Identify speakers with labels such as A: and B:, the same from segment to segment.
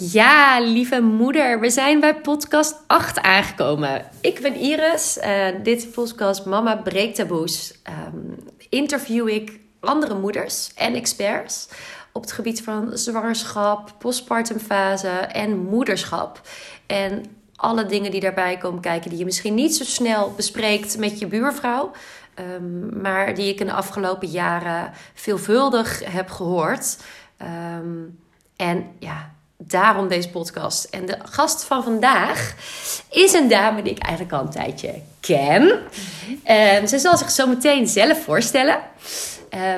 A: Ja, lieve moeder, we zijn bij podcast 8 aangekomen. Ik ben Iris. Uh, dit podcast Mama Breekt Taboes. Um, interview ik andere moeders en experts op het gebied van zwangerschap, postpartumfase en moederschap. En alle dingen die daarbij komen kijken, die je misschien niet zo snel bespreekt met je buurvrouw. Um, maar die ik in de afgelopen jaren veelvuldig heb gehoord. Um, en ja, daarom deze podcast. En de gast van vandaag is een dame die ik eigenlijk al een tijdje ken. Um, ze zal zich zo meteen zelf voorstellen.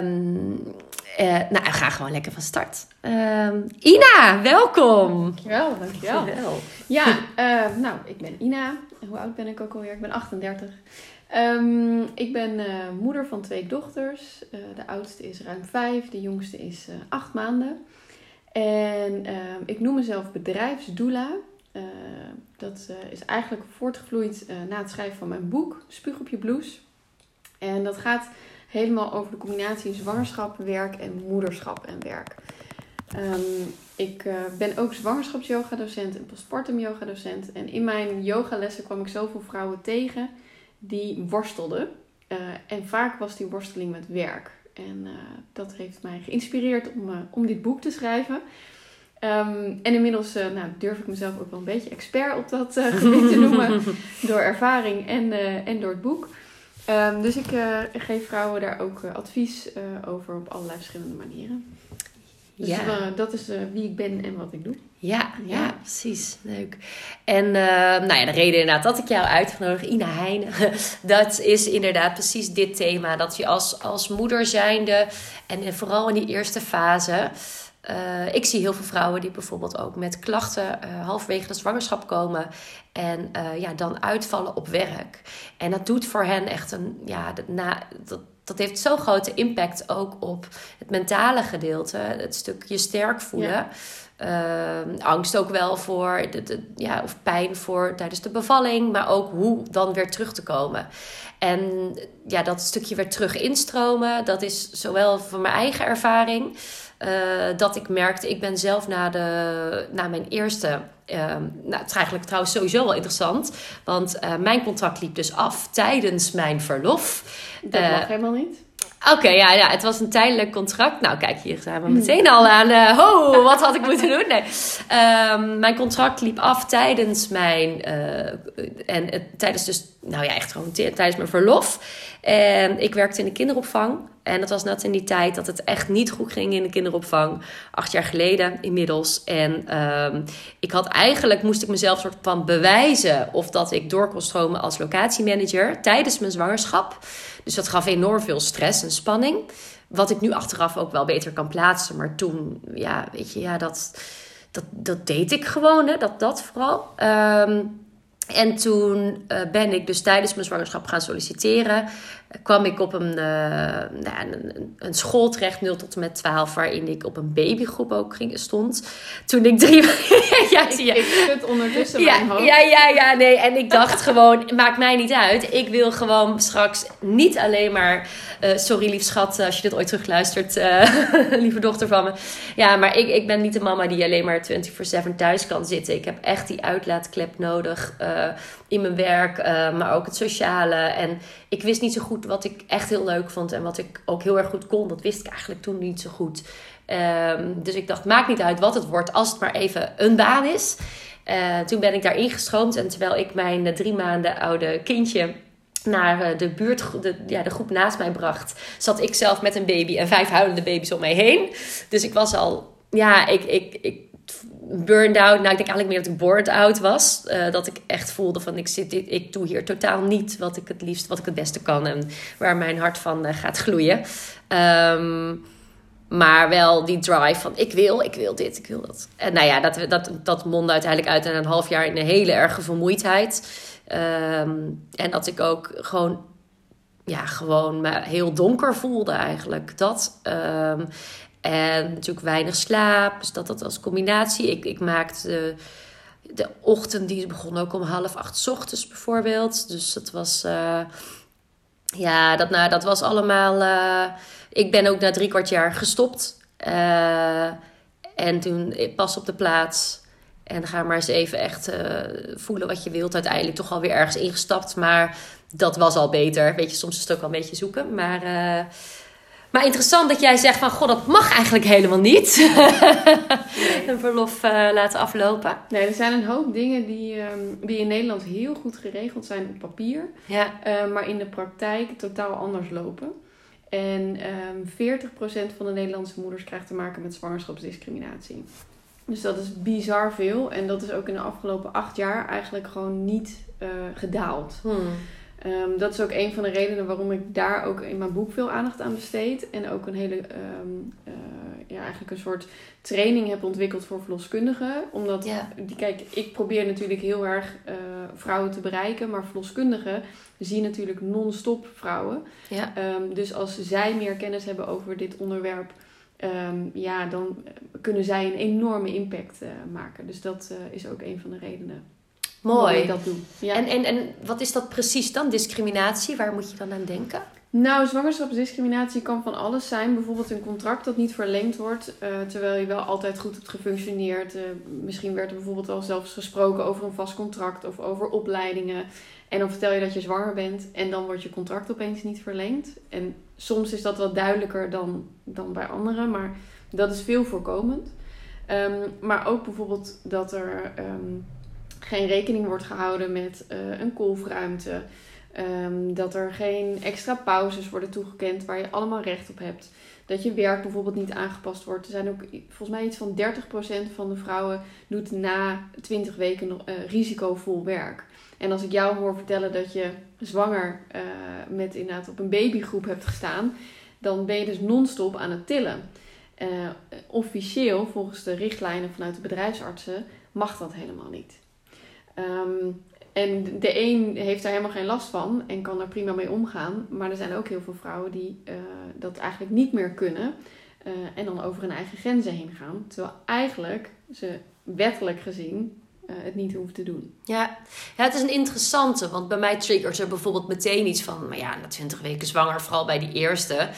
A: Um, uh, nou, we gaan gewoon lekker van start. Um, Ina, welkom.
B: Dankjewel, dankjewel. dankjewel. Ja, uh, nou, ik ben Ina. Hoe oud ben ik ook alweer? Ik ben 38. Um, ik ben uh, moeder van twee dochters. Uh, de oudste is ruim vijf, de jongste is acht maanden. En ehm, ik noem mezelf bedrijfsdoula. dat is eigenlijk voortgevloeid na het schrijven van mijn boek Spuug op je blouse. En dat gaat helemaal over de combinatie zwangerschap, werk en moederschap en werk. Um, ik uh, ben ook zwangerschapsyoga-docent en postpartum-yoga-docent. En in mijn yogalessen kwam ik zoveel vrouwen tegen die worstelden. En vaak was die worsteling met werk. En uh, dat heeft mij geïnspireerd om, om dit boek te schrijven. Um, en inmiddels nou, durf ik mezelf ook wel een beetje expert op dat gebied te noemen. door ervaring en, en door het boek. Um, dus ik geef vrouwen daar ook advies over op allerlei verschillende manieren. Dus ja. dat is wie ik ben en wat ik doe.
A: Ja, ja. ja precies. Leuk. En nou ja, de reden inderdaad dat ik jou uitgenodigd, Ina Heijnen, dat is inderdaad precies dit thema. Dat je als, als moeder zijnde en vooral in die eerste fase uh, ik zie heel veel vrouwen die bijvoorbeeld ook met klachten uh, halverwege de zwangerschap komen en uh, ja, dan uitvallen op werk. En dat doet voor hen echt een, ja, dat, na, dat, dat heeft zo'n grote impact ook op het mentale gedeelte, het stuk je sterk voelen. Ja. angst ook wel voor, de, de, ja, of pijn voor tijdens de bevalling, maar ook hoe dan weer terug te komen. En ja, dat stukje weer terug instromen, dat is zowel voor mijn eigen ervaring. Uh, dat ik merkte, ik ben zelf na, de, na mijn eerste. Uh, nou, het is eigenlijk trouwens sowieso wel interessant. Want uh, mijn contract liep dus af tijdens mijn verlof.
B: Dat mag helemaal niet.
A: Oké, okay, ja, ja, het was een tijdelijk contract. Nou, kijk, hier zijn we meteen al aan. Uh, ho, wat had ik moeten doen? Nee. Um, mijn contract liep af tijdens mijn. Uh, en uh, tijdens dus. Nou ja, echt gewoon tijdens mijn verlof. En ik werkte in de kinderopvang. En dat was net in die tijd dat het echt niet goed ging in de kinderopvang. Acht jaar geleden inmiddels. En um, ik had eigenlijk, moest ik mezelf soort van bewijzen of dat ik door kon stromen als locatiemanager tijdens mijn zwangerschap. Dus dat gaf enorm veel stress en spanning. Wat ik nu achteraf ook wel beter kan plaatsen. Maar toen, ja, weet je, ja, dat, dat, dat deed ik gewoon, hè, dat, dat vooral. Um, en toen uh, ben ik dus tijdens mijn zwangerschap gaan solliciteren. kwam ik op een, uh, nou, een, een, school terecht, 0 tot en met 12, waarin ik op een babygroep ook ging, stond. Toen ik drie.
B: ja, zie je. Ik, ik het ondertussen
A: ja,
B: mijn hoofd.
A: Ja, ja, ja, nee. En ik dacht gewoon, maakt mij niet uit. Ik wil gewoon straks niet alleen maar. Uh, sorry, lief schat, als je dit ooit terugluistert, lieve dochter van me. Ja, maar ik, ik ben niet de mama die alleen maar 24-7 thuis kan zitten. Ik heb echt die uitlaatklep nodig. Uh, in mijn werk, uh, maar ook het sociale. En ik wist niet zo goed wat ik echt heel leuk vond en wat ik ook heel erg goed kon. Dat wist ik eigenlijk toen niet zo goed. Um, dus ik dacht, maakt niet uit wat het wordt, als het maar even een baan is. Uh, toen ben ik daar ingestroomd en terwijl ik mijn drie maanden oude kindje naar de buurt, de, ja, de groep naast mij bracht, zat ik zelf met een baby en vijf huilende baby's om mij heen. Dus ik was al, ja, ik, ik, ik burned out. Nou, ik denk eigenlijk meer dat ik bored out was. Uh, dat ik echt voelde van ik, zit, ik, ik doe hier totaal niet wat ik het liefst, wat ik het beste kan. En waar mijn hart van uh, gaat gloeien. Um, maar wel die drive van ik wil, ik wil dit, ik wil dat. En nou ja, dat, dat, dat mondde uiteindelijk uit in een half jaar in een hele erge vermoeidheid. Um, en dat ik ook gewoon ja, gewoon me heel donker voelde eigenlijk. Dat. Um, en natuurlijk weinig slaap. Dus dat dat als combinatie. Ik, ik maakte de ochtend, die begon ook om half acht ochtends bijvoorbeeld. Dus dat was. Uh, ja, dat, nou, dat was allemaal. Uh, ik ben ook na drie kwart jaar gestopt. Uh, en toen pas op de plaats. En ga maar eens even echt voelen wat je wilt. Uiteindelijk toch alweer ergens ingestapt. Maar dat was al beter. Weet je, soms is het ook wel een beetje zoeken. Maar, maar interessant dat jij zegt van... God, dat mag eigenlijk helemaal niet. een verlof uh, laten aflopen.
B: Nee, er zijn een hoop dingen die, um, die in Nederland heel goed geregeld zijn op papier.
A: Ja.
B: maar in de praktijk totaal anders lopen. En um, 40% van de Nederlandse moeders krijgt te maken met zwangerschapsdiscriminatie. Dus dat is bizar veel. En dat is ook in de afgelopen acht jaar eigenlijk gewoon niet uh, gedaald.
A: Hmm.
B: Um, dat is ook een van de redenen waarom ik daar ook in mijn boek veel aandacht aan besteed. En ook een hele, um, uh, ja, eigenlijk een soort training heb ontwikkeld voor verloskundigen. Omdat,
A: ja.
B: kijk, ik probeer natuurlijk heel erg uh, vrouwen te bereiken. Maar verloskundigen zien natuurlijk non-stop vrouwen.
A: Ja.
B: Um, dus als zij meer kennis hebben over dit onderwerp ja, dan kunnen zij een enorme impact uh, maken. Dus dat is ook een van de redenen.
A: Mooi.
B: ik dat doe. Ja.
A: En, en, en wat is dat precies dan, discriminatie? Waar moet je dan aan denken?
B: Nou, zwangerschapsdiscriminatie kan van alles zijn. Bijvoorbeeld een contract dat niet verlengd wordt, uh, terwijl je wel altijd goed hebt gefunctioneerd. Uh, misschien werd er bijvoorbeeld al zelfs gesproken over een vast contract of over opleidingen. En dan vertel je dat je zwanger bent en dan wordt je contract opeens niet verlengd. En soms is dat wat duidelijker dan, dan bij anderen, maar dat is veel voorkomend. Um, maar ook bijvoorbeeld dat er um, geen rekening wordt gehouden met uh, een kolfruimte. Um, dat er geen extra pauzes worden toegekend waar je allemaal recht op hebt. Dat je werk bijvoorbeeld niet aangepast wordt. Er zijn ook volgens mij iets van 30% van de vrouwen doet na 20 weken uh, risicovol werk. En als ik jou hoor vertellen dat je zwanger uh, met inderdaad op een babygroep hebt gestaan, dan ben je dus non-stop aan het tillen. Officieel, volgens de richtlijnen vanuit de bedrijfsartsen, mag dat helemaal niet. Um, en de een heeft daar helemaal geen last van en kan er prima mee omgaan. Maar er zijn ook heel veel vrouwen die uh, dat eigenlijk niet meer kunnen. Uh, en dan over hun eigen grenzen heen gaan. Terwijl eigenlijk ze wettelijk gezien uh, het niet hoeven te doen.
A: Ja. ja, het is een interessante. Want bij mij triggert er bijvoorbeeld meteen iets van... Maar ja, na 20 weken zwanger, vooral bij die eerste...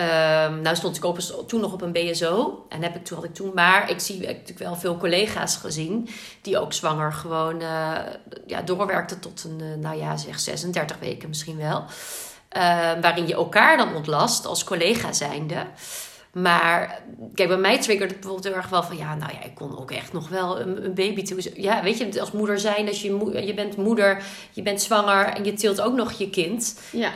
A: Um, nou stond ik op, toen nog op een BSO. En heb ik, toen had ik toen maar... Ik zie ik natuurlijk wel veel collega's gezien... die ook zwanger gewoon uh, ja, doorwerkten tot een... Uh, nou ja, zeg 36 weken misschien wel. Uh, waarin je elkaar dan ontlast als collega zijnde. Maar kijk, bij mij triggert het bijvoorbeeld heel erg wel van... Ja, nou ja, ik kon ook echt nog wel een, een baby toe... Ja, weet je, als moeder zijn, als je, je bent moeder... Je bent zwanger en je tilt ook nog je kind...
B: Ja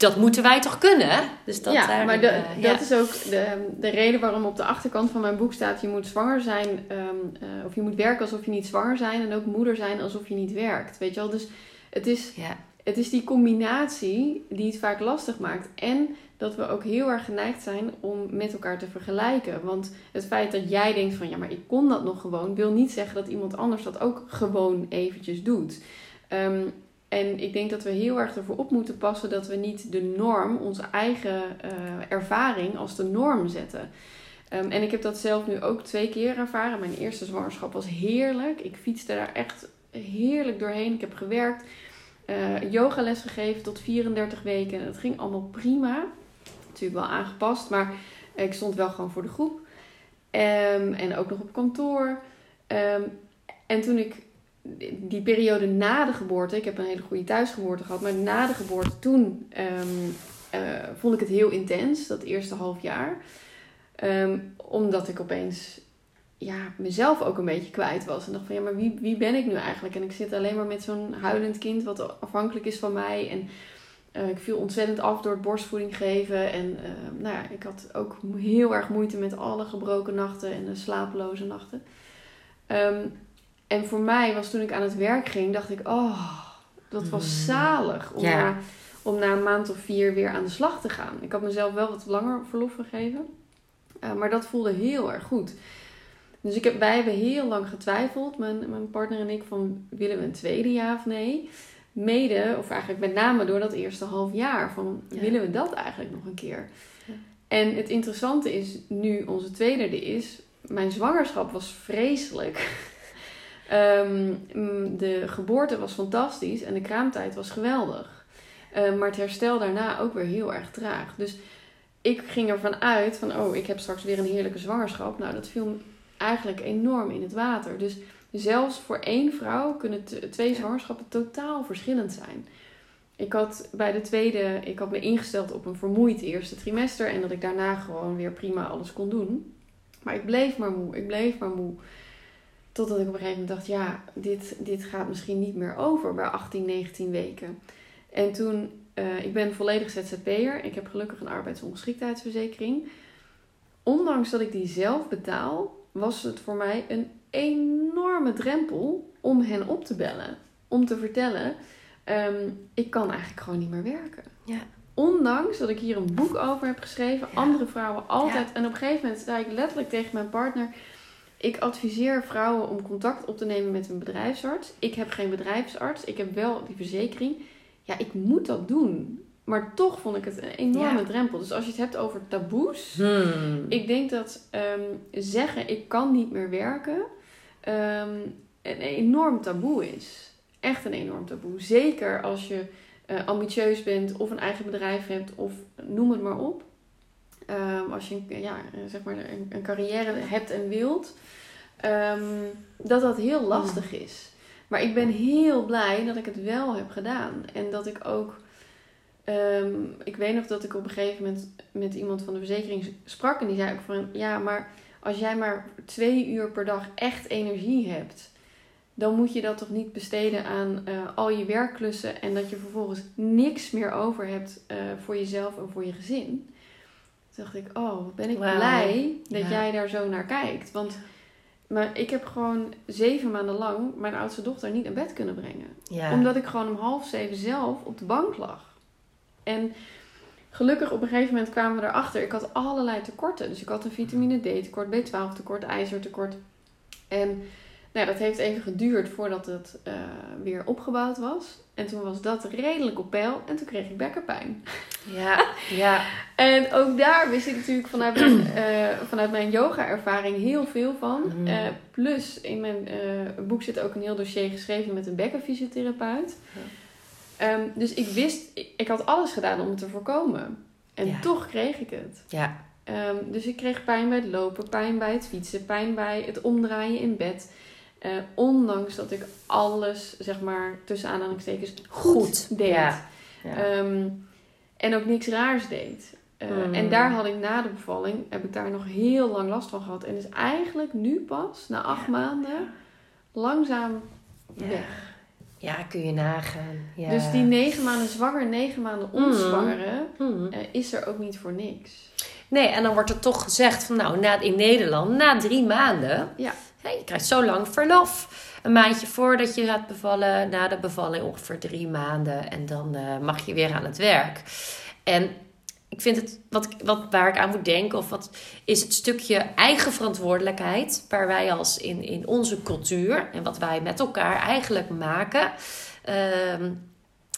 A: dat moeten wij toch kunnen? Dus dat
B: ja, maar de, uh, dat ja. is ook de, de reden waarom op de achterkant van mijn boek staat: je moet zwanger zijn, um, uh, of je moet werken alsof je niet zwanger zijn, en ook moeder zijn alsof je niet werkt. Weet je wel? Dus het is,
A: ja.
B: het is die combinatie die het vaak lastig maakt. En dat we ook heel erg geneigd zijn om met elkaar te vergelijken. Want het feit dat jij denkt van ja, maar ik kon dat nog gewoon, wil niet zeggen dat iemand anders dat ook gewoon eventjes doet. Um, en ik denk dat we heel erg ervoor op moeten passen dat we niet de norm, onze eigen uh, ervaring, als de norm zetten. Um, en ik heb dat zelf nu ook twee keer ervaren. Mijn eerste zwangerschap was heerlijk. Ik fietste daar echt heerlijk doorheen. Ik heb gewerkt, uh, yogales gegeven tot 34 weken. Het ging allemaal prima. Natuurlijk wel aangepast, maar ik stond wel gewoon voor de groep. Um, en ook nog op kantoor. Um, en toen ik die periode na de geboorte, ik heb een hele goede thuisgeboorte gehad, maar na de geboorte toen um, vond ik het heel intens, dat eerste half jaar. Um, omdat ik opeens ja, mezelf ook een beetje kwijt was. En dacht van ja, maar wie, wie ben ik nu eigenlijk? En ik zit alleen maar met zo'n huilend kind wat afhankelijk is van mij. En uh, ik viel ontzettend af door het borstvoeding geven. En uh, nou ja, ik had ook heel erg moeite met alle gebroken nachten en de slapeloze nachten. En voor mij was toen ik aan het werk ging, dacht ik, oh, dat was mm. zalig om,
A: ja.
B: na, om na een maand of vier weer aan de slag te gaan. Ik had mezelf wel wat langer verlof gegeven, uh, maar dat voelde heel erg goed. Dus ik heb, wij hebben heel lang getwijfeld, mijn, mijn partner en ik, van willen we een tweede ja of nee? Mede, of eigenlijk met name door dat eerste half jaar, van ja. willen we dat eigenlijk nog een keer? Ja. En het interessante is, nu onze tweede er is, mijn zwangerschap was vreselijk. Um, de geboorte was fantastisch en de kraamtijd was geweldig. Um, maar het herstel daarna ook weer heel erg traag. Dus ik ging ervan uit van, oh, ik heb straks weer een heerlijke zwangerschap. Nou, dat viel eigenlijk enorm in het water. Dus zelfs voor één vrouw kunnen twee zwangerschappen totaal verschillend zijn. Ik had bij de tweede, ik had me ingesteld op een vermoeid eerste trimester en dat ik daarna gewoon weer prima alles kon doen. Maar ik bleef maar moe, ik bleef maar moe. Totdat ik op een gegeven moment dacht, ja, dit, dit gaat misschien niet meer over bij 18, 19 weken. En toen, uh, ik ben volledig ZZP'er. Ik heb gelukkig een arbeidsongeschiktheidsverzekering. Ondanks dat ik die zelf betaal, was het voor mij een enorme drempel om hen op te bellen. Om te vertellen, ehm, ik kan eigenlijk gewoon niet meer werken. Ja. Ondanks dat ik hier een boek over heb geschreven, andere vrouwen altijd. En op een gegeven moment zei ik letterlijk tegen mijn partner: Ik adviseer vrouwen om contact op te nemen met een bedrijfsarts. Ik heb geen bedrijfsarts, ik heb wel die verzekering. Ja, ik moet dat doen. Maar toch vond ik het een enorme drempel. Dus als je het hebt over taboes. Hmm. Ik denk dat ehm, zeggen ik kan niet meer werken. Ehm, een enorm taboe is. Echt een enorm taboe. Zeker als je uh, ambitieus bent of een eigen bedrijf hebt of noem het maar op. Ehm, als je ja, zeg maar een, een carrière hebt en wilt. dat dat heel lastig is. Maar ik ben heel blij dat ik het wel heb gedaan. En dat ik ook Ehm, ik weet nog dat ik op een gegeven moment met iemand van de verzekering sprak. En die zei ook van, ja, maar als jij maar twee uur per dag echt energie hebt, dan moet je dat toch niet besteden aan uh, al je werkklussen en dat je vervolgens niks meer over hebt uh, voor jezelf en voor je gezin. Dacht ik, oh, wat ben ik blij dat jij daar zo naar kijkt. Want maar ik heb gewoon zeven maanden lang mijn oudste dochter niet in bed kunnen brengen. Omdat ik gewoon om half zeven zelf op de bank lag. En gelukkig op een gegeven moment kwamen we erachter. Ik had allerlei tekorten. Dus ik had een vitamine D tekort, B12 tekort, ijzer tekort. En nou, dat heeft even geduurd voordat het uh, weer opgebouwd was. En toen was dat redelijk op peil. En toen kreeg ik bekkenpijn.
A: Ja, ja.
B: en ook daar wist ik natuurlijk vanuit mijn, uh, vanuit mijn yoga-ervaring heel veel van. Mm. Uh, plus, in mijn boek zit ook een heel dossier geschreven met een bekkenfysiotherapeut. Ja. Ehm, dus ik wist, ik, had alles gedaan om het te voorkomen. En toch kreeg ik het. Ja. Ehm, dus ik kreeg pijn bij het lopen, pijn bij het fietsen, pijn bij het omdraaien in bed. Uh, ondanks dat ik alles, zeg maar, tussen aanhalingstekens goed, deed. Ja. Ehm, en ook niks raars deed. Uh, En daar had ik na de bevalling, heb ik daar nog heel lang last van gehad. En is eigenlijk nu pas, na acht maanden, langzaam weg.
A: Ja, kun je nagaan. Ja.
B: Dus die negen maanden zwanger, negen maanden mhm. onzwangere, mm. is er ook niet voor niks.
A: Nee, en dan wordt er toch gezegd van nou, na, in Nederland, na drie maanden, ja. Je krijgt zo lang verlof. Een maandje voordat je gaat bevallen, na de bevalling ongeveer drie maanden. En dan uh, mag je weer aan het werk. En ik vind het, wat, wat, waar ik aan moet denken, of wat is het stukje eigen verantwoordelijkheid, waar wij als in, in onze cultuur en wat wij met elkaar eigenlijk maken. Ehm,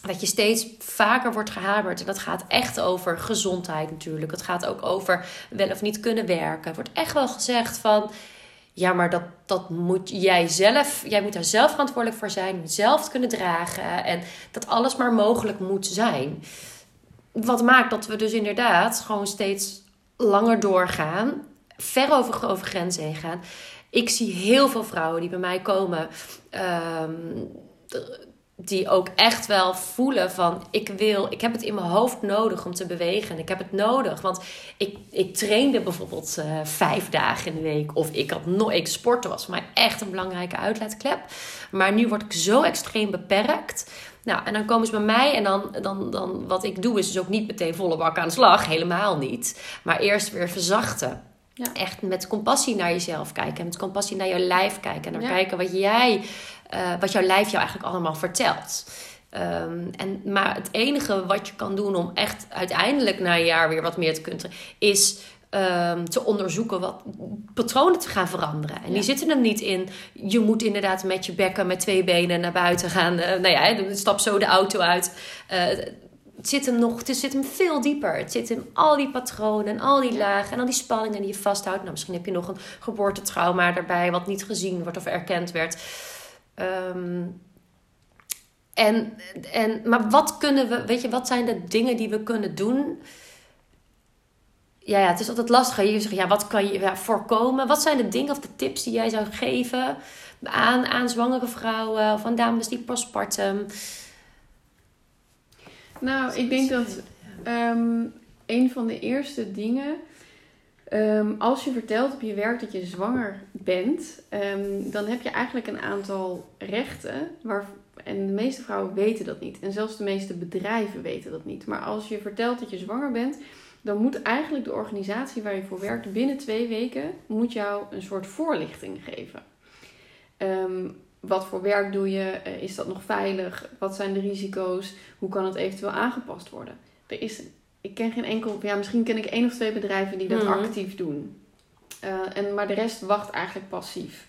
A: dat je steeds vaker wordt gehamerd. En dat gaat echt over gezondheid natuurlijk. Het gaat ook over wel of niet kunnen werken. Er wordt echt wel gezegd van. Ja, maar dat, dat moet jij zelf. Jij moet daar zelf verantwoordelijk voor zijn. Zelf kunnen dragen. En dat alles maar mogelijk moet zijn wat maakt dat we dus inderdaad gewoon steeds langer doorgaan, ver over, grenzen heen gaan. Ik zie heel veel vrouwen die bij mij komen, ehm, die ook echt wel voelen van ik wil, ik heb het in mijn hoofd nodig om te bewegen. Ik heb het nodig, want ik, ik trainde bijvoorbeeld uh, vijf dagen in de week of ik had nog, ik sporten was voor mij echt een belangrijke uitlaatklep. Maar nu word ik zo extreem beperkt nou, en dan komen ze bij mij en dan, dan, dan wat ik doe is dus ook niet meteen volle bak aan de slag. Helemaal niet. Maar eerst weer verzachten. Ja. Echt met compassie naar jezelf kijken. En met compassie naar jouw lijf kijken. En naar kijken wat jij, uh, wat jouw lijf jou eigenlijk allemaal vertelt. Um, en, maar het enige wat je kan doen om echt uiteindelijk na een jaar weer wat meer te kunnen, is um, te onderzoeken wat patronen te gaan veranderen. En die zitten er niet in. Je moet inderdaad met je bekken met twee benen naar buiten gaan. Uh, nou ja, stap zo de auto uit. Uh, het zit hem nog, het zit hem veel dieper. Het zit hem al die patronen en al die lagen en al die spanningen die je vasthoudt. Nou, misschien heb je nog een geboortetrauma erbij wat niet gezien wordt of erkend werd. Um, en, en, maar wat kunnen we, weet je, wat zijn de dingen die we kunnen doen? ja, ja, het is altijd lastig. Je zegt, ja, wat kan je voorkomen? Wat zijn de dingen of de tips die jij zou geven aan, aan zwangere vrouwen of aan dames die postpartum?
B: Nou, ik denk dat um, een van de eerste dingen, ehm, als je vertelt op je werk dat je zwanger bent, ehm, dan heb je eigenlijk een aantal rechten. Waar, en de meeste vrouwen weten dat niet. En zelfs de meeste bedrijven weten dat niet. Maar als je vertelt dat je zwanger bent, dan moet eigenlijk de organisatie waar je voor werkt binnen twee weken moet jou een soort voorlichting geven. Wat voor werk doe je? Eh, is dat nog veilig? Wat zijn de risico's? Hoe kan het eventueel aangepast worden? Er is ik ken geen enkel, ja, misschien ken ik één of twee bedrijven die dat mhm. actief doen. Uh, en, maar de rest wacht eigenlijk passief.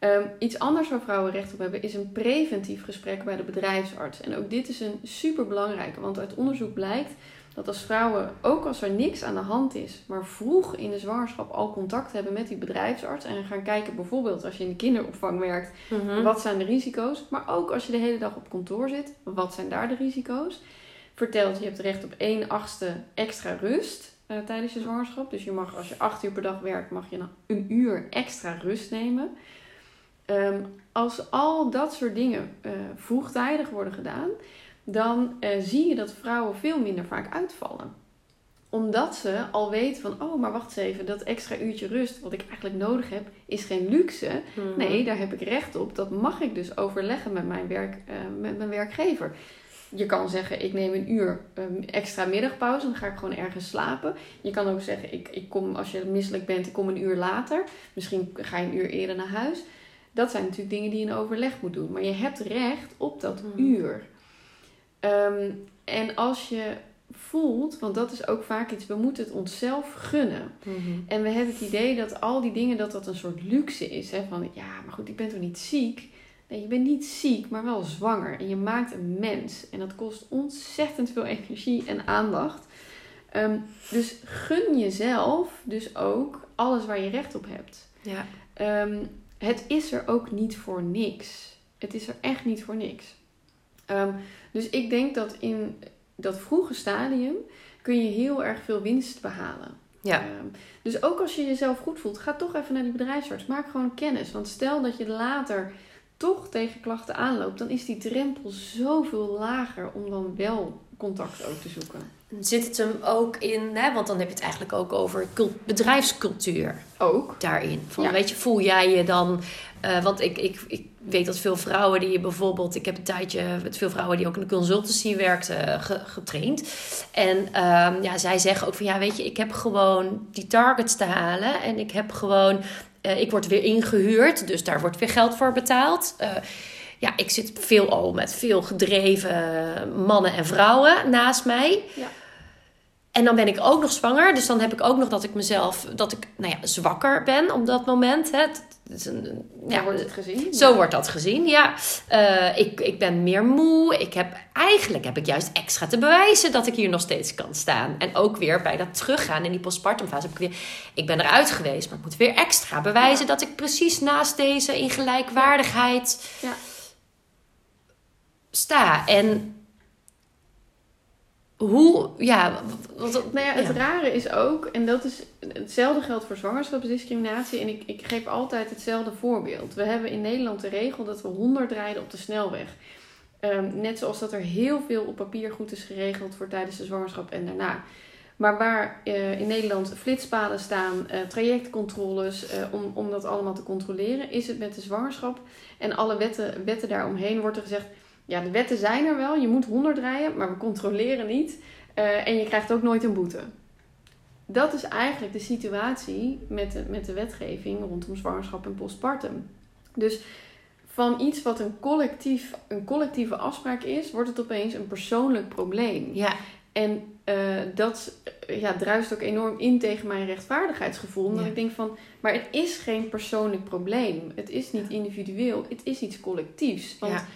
B: Um, iets anders waar vrouwen recht op hebben is een preventief gesprek bij de bedrijfsarts. En ook dit is een super belangrijke, want uit onderzoek blijkt dat als vrouwen, ook als er niks aan de hand is, maar vroeg in de zwangerschap al contact hebben met die bedrijfsarts en gaan kijken, bijvoorbeeld als je in de kinderopvang werkt, mhm. wat zijn de risico's? Maar ook als je de hele dag op kantoor zit, wat zijn daar de risico's? vertelt, je hebt recht op 1 achtste extra rust uh, tijdens je zwangerschap. Dus je mag, als je 8 uur per dag werkt, mag je dan een uur extra rust nemen. Um, als al dat soort dingen uh, vroegtijdig worden gedaan, dan uh, zie je dat vrouwen veel minder vaak uitvallen omdat ze al weten van, oh, maar wacht eens even, dat extra uurtje rust wat ik eigenlijk nodig heb, is geen luxe. Mhm. Nee, daar heb ik recht op. Dat mag ik dus overleggen met mijn, werk, met mijn werkgever je kan zeggen, ik neem een uur um, extra middagpauze. Dan ga ik gewoon ergens slapen. Je kan ook zeggen, ik, ik kom, als je misselijk bent, ik kom een uur later. Misschien ga je een uur eerder naar huis. Dat zijn natuurlijk dingen die je in overleg moet doen. Maar je hebt recht op dat hmm. uur. Ehm, en als je voelt, want dat is ook vaak iets, we moeten het onszelf gunnen. Hmm. En we hebben het idee dat al die dingen, dat dat een soort luxe is. Hè? Van ja, maar goed, ik ben toch niet ziek? Nee, je bent niet ziek, maar wel zwanger. En je maakt een mens. En dat kost ontzettend veel energie en aandacht. Ehm, dus gun jezelf dus ook alles waar je recht op hebt. Ja. Ehm, het is er ook niet voor niks. Het is er echt niet voor niks. Ehm, dus ik denk dat in dat vroege stadium kun je heel erg veel winst behalen. Ja. dus ook als je jezelf goed voelt, ga toch even naar die bedrijfsarts. Maak gewoon kennis. Want stel dat je later toch tegen klachten aanloopt, dan is die drempel zoveel lager om dan wel contact ook te zoeken.
A: Zit het hem ook in, hè, want dan heb je het eigenlijk ook over bedrijfscultuur.
B: Ook.
A: Daarin. Van, Weet je, voel jij je dan. Uh, want ik, ik, ik weet dat veel vrouwen die bijvoorbeeld. Ik heb een tijdje met veel vrouwen die ook in de consultancy werkten getraind. En um, ja, zij zeggen ook van ja, weet je, ik heb gewoon die targets te halen. En ik heb gewoon uh, ik word weer ingehuurd, dus daar wordt weer geld voor betaald. Uh, ja, ik zit veel al met veel gedreven mannen en vrouwen naast mij. Ja. En dan ben ik ook nog zwanger. Dus dan heb ik ook nog dat ik mezelf, dat ik nou ja, zwakker ben op dat moment. Hè.
B: is een, ja, wordt het gezien.
A: Zo wordt dat gezien, ja. Uh, ik, ik ben meer moe. Ik heb, eigenlijk heb ik juist extra te bewijzen dat ik hier nog steeds kan staan. En ook weer bij dat teruggaan in die postpartumfase heb ik weer... Ik ben eruit geweest, maar ik moet weer extra bewijzen dat ik precies naast deze in gelijkwaardigheid ja. sta. En hoe, ja,
B: wat, nou ja, het rare is ook, en dat is hetzelfde geldt voor zwangerschapsdiscriminatie. En ik, ik geef altijd hetzelfde voorbeeld. We hebben in Nederland de regel dat we 100 rijden op de snelweg. Um, net zoals dat er heel veel op papier goed is geregeld voor tijdens de zwangerschap en daarna. Maar waar uh, in Nederland flitspalen staan, uh, trajectcontroles, uh, om, om dat allemaal te controleren, is het met de zwangerschap en alle wetten, wetten daaromheen wordt er gezegd ja, de wetten zijn er wel. Je moet 100 rijden, maar we controleren niet. Uh, en je krijgt ook nooit een boete. Dat is eigenlijk de situatie met de, met de wetgeving rondom zwangerschap en postpartum. Dus van iets wat een, collectief, een collectieve afspraak is, wordt het opeens een persoonlijk probleem. Ja. En uh, dat ja, druist ook enorm in tegen mijn rechtvaardigheidsgevoel. Omdat ik denk van, maar het is geen persoonlijk probleem. Het is niet individueel. Het is iets collectiefs. Want ja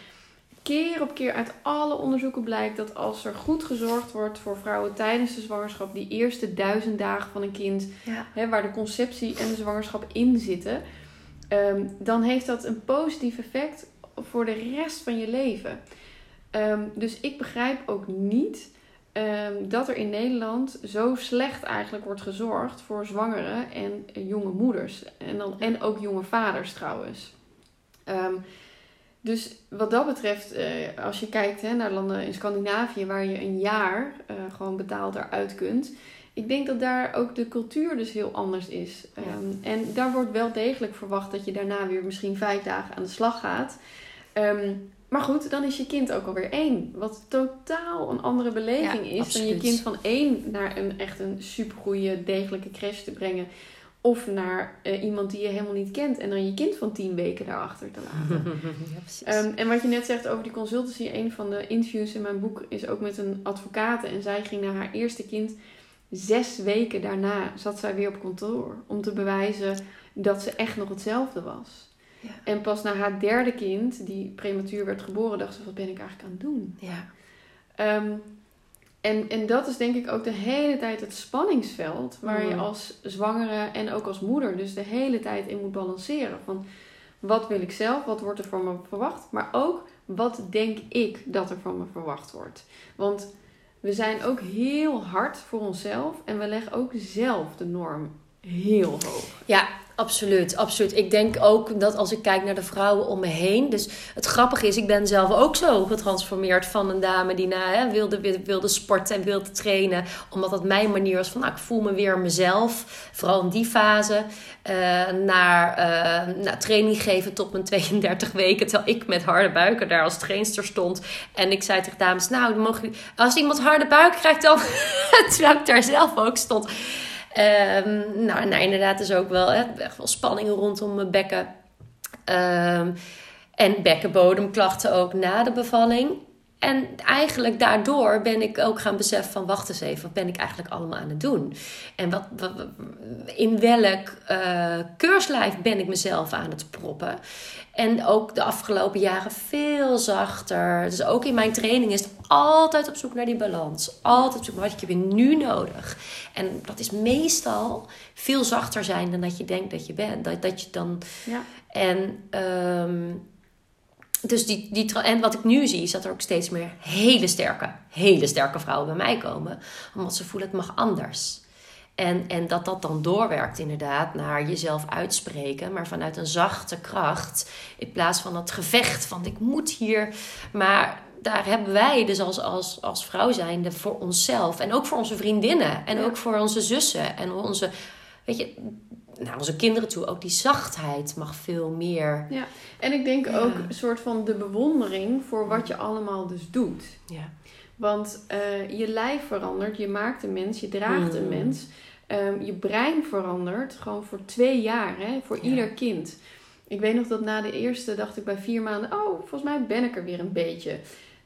B: keer op keer uit alle onderzoeken blijkt dat als er goed gezorgd wordt voor vrouwen tijdens de zwangerschap, die eerste duizend dagen van een kind, hè, waar de conceptie en de zwangerschap in zitten, ehm, dan heeft dat een positief effect voor de rest van je leven. Ehm, dus ik begrijp ook niet ehm, dat er in Nederland zo slecht eigenlijk wordt gezorgd voor zwangere en jonge moeders. En, dan, en ook jonge vaders trouwens. Dus wat dat betreft, eh, als je kijkt hè, naar landen in Scandinavië waar je een jaar uh, gewoon betaald eruit kunt. Ik denk dat daar ook de cultuur dus heel anders is. Ehm, en daar wordt wel degelijk verwacht dat je daarna weer misschien vijf dagen aan de slag gaat. Ehm, maar goed, dan is je kind ook alweer één. Wat totaal een andere beleving is dan je kind van één naar een echt een supergoeie, degelijke crash te brengen. Of naar eh, iemand die je helemaal niet kent en dan je kind van tien weken daarachter te laten. ja, um, en wat je net zegt over die consultancy, een van de interviews in mijn boek is ook met een advocaat. En zij ging naar haar eerste kind. Zes weken daarna zat zij weer op kantoor om te bewijzen dat ze echt nog hetzelfde was. Ja. En pas na haar derde kind, die prematuur werd geboren, dacht ze: wat ben ik eigenlijk aan het doen? Ja. Um, en, en dat is denk ik ook de hele tijd het spanningsveld waar je mm. als zwangere en ook als moeder dus de hele tijd in moet balanceren. Van wat wil ik zelf, wat wordt er van me verwacht, maar ook wat denk ik dat er van me verwacht wordt. Want we zijn ook heel hard voor onszelf en we leggen ook zelf de norm heel hoog.
A: Ja, Absoluut, absoluut. Ik denk ook dat als ik kijk naar de vrouwen om me heen. Dus het grappige is, ik ben zelf ook zo getransformeerd van een dame die hè, wilde, wilde sporten en wilde trainen. Omdat dat mijn manier was van, nou, ik voel me weer mezelf. Vooral in die fase. Naar, uh, naar training geven tot mijn 32 weken. Terwijl ik met harde buiken daar als trainster stond. En ik zei tegen dames, nou, mogen, als iemand harde buik krijgt dan... terwijl ik daar zelf ook stond Um, nou, nou, inderdaad is ook wel echt wel spanningen rondom mijn bekken. Um, en bekkenbodemklachten ook na de bevalling. En eigenlijk daardoor ben ik ook gaan beseffen van... wacht eens even, wat ben ik eigenlijk allemaal aan het doen? En wat, wat in welk uh, keurslijf ben ik mezelf aan het proppen? En ook de afgelopen jaren veel zachter. Dus ook in mijn training is het altijd op zoek naar die balans. Altijd op zoek naar wat heb je nu nodig. En dat is meestal veel zachter zijn dan dat je denkt dat je bent. Dat, dat je dan... Ja. En... Um, dus die, die, en wat ik nu zie, is dat er ook steeds meer hele sterke, hele sterke vrouwen bij mij komen. Omdat ze voelen het mag anders. En, en dat dat dan doorwerkt inderdaad naar jezelf uitspreken, maar vanuit een zachte kracht. In plaats van het gevecht van ik moet hier. Maar daar hebben wij dus als, als, als vrouw zijnde voor onszelf. En ook voor onze vriendinnen. En ook voor onze zussen. En onze, weet je, naar onze kinderen toe. Ook die zachtheid mag veel meer.
B: Ja, en ik denk ook een soort van de bewondering voor wat je allemaal dus doet. Ja. Want uh, je lijf verandert, je maakt een mens, je draagt een mm. mens. Um, je brein verandert gewoon voor twee jaar, hè, voor ieder kind. Ik weet nog dat na de eerste dacht ik bij vier maanden, oh, volgens mij ben ik er weer een beetje.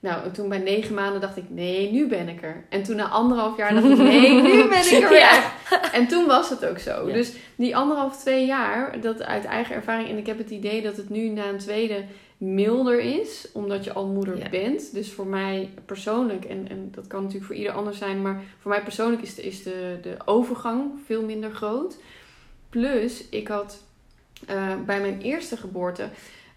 B: Nou, toen bij negen maanden dacht ik, nee, nu ben ik er. En toen na anderhalf jaar dacht ik, nee, nu ben ik er weer. En toen was het ook zo. Dus die anderhalf, twee jaar, dat uit eigen ervaring. En ik heb het idee dat het nu na een tweede milder is, omdat je al moeder bent. Dus voor mij persoonlijk, en, en dat kan natuurlijk voor ieder anders zijn, maar voor mij persoonlijk is de, is de, de overgang veel minder groot. Plus, ik had uh, bij mijn eerste geboorte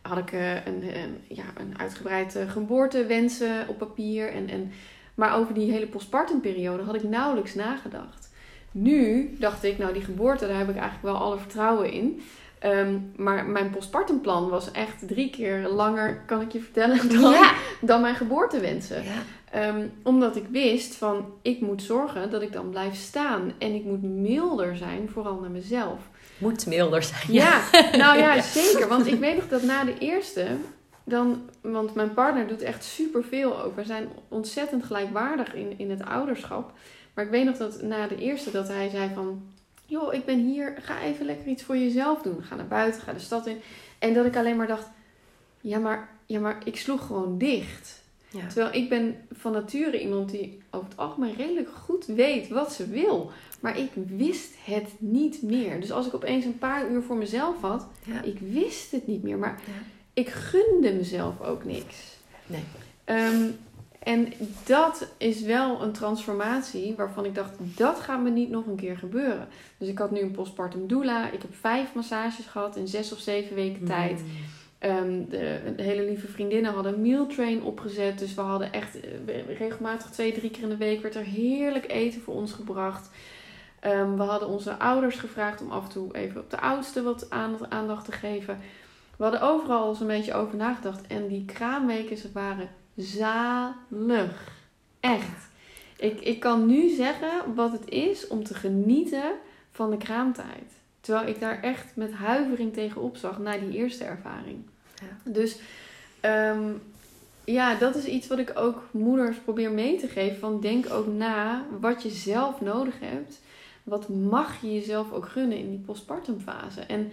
B: had ik uh, een, een, ja, een uitgebreid uh, geboortewensen op papier. En, en, maar over die hele postpartumperiode had ik nauwelijks nagedacht. Nu dacht ik, nou die geboorte, daar heb ik eigenlijk wel alle vertrouwen in. Um, maar mijn postpartumplan was echt drie keer langer, kan ik je vertellen, dan, dan mijn geboortewensen. Ja. Um, omdat ik wist van, ik moet zorgen dat ik dan blijf staan. En ik moet milder zijn, vooral naar mezelf
A: moet milder zijn.
B: Ja, nou ja, zeker. Want ik weet nog dat na de eerste, dan, want mijn partner doet echt superveel ook. We zijn ontzettend gelijkwaardig in, in het ouderschap. Maar ik weet nog dat na de eerste dat hij zei van, joh, ik ben hier, ga even lekker iets voor jezelf doen. Ga naar buiten, ga de stad in. En dat ik alleen maar dacht, ja, maar, ja, maar ik sloeg gewoon dicht. Ja. Terwijl ik ben van nature iemand die over het algemeen redelijk goed weet wat ze wil. Maar ik wist het niet meer. Dus als ik opeens een paar uur voor mezelf had, ja. ik wist het niet meer. Maar ik gunde mezelf ook niks. Nee. Ehm, en dat is wel een transformatie waarvan ik dacht, dat gaat me niet nog een keer gebeuren. Dus ik had nu een postpartum doula. Ik heb vijf massages gehad in zes of zeven weken tijd. Ehm, de, de, hele lieve vriendinnen hadden een mealtrain opgezet. Dus we hadden echt eh, regelmatig twee, drie keer in de week werd er heerlijk eten voor ons gebracht. Ehm, we hadden onze ouders gevraagd om af en toe even op de oudste wat aandacht te geven. We hadden overal eens een beetje over nagedacht. En die kraamweken, ze waren zalig. Echt. Ik, ik kan nu zeggen wat het is om te genieten van de kraamtijd. Terwijl ik daar echt met huivering tegenop zag na die eerste ervaring. Ja. Dus ehm, ja, dat is iets wat ik ook moeders probeer mee te geven. Van denk ook na wat je zelf nodig hebt. Wat mag je jezelf ook gunnen in die postpartum fase. En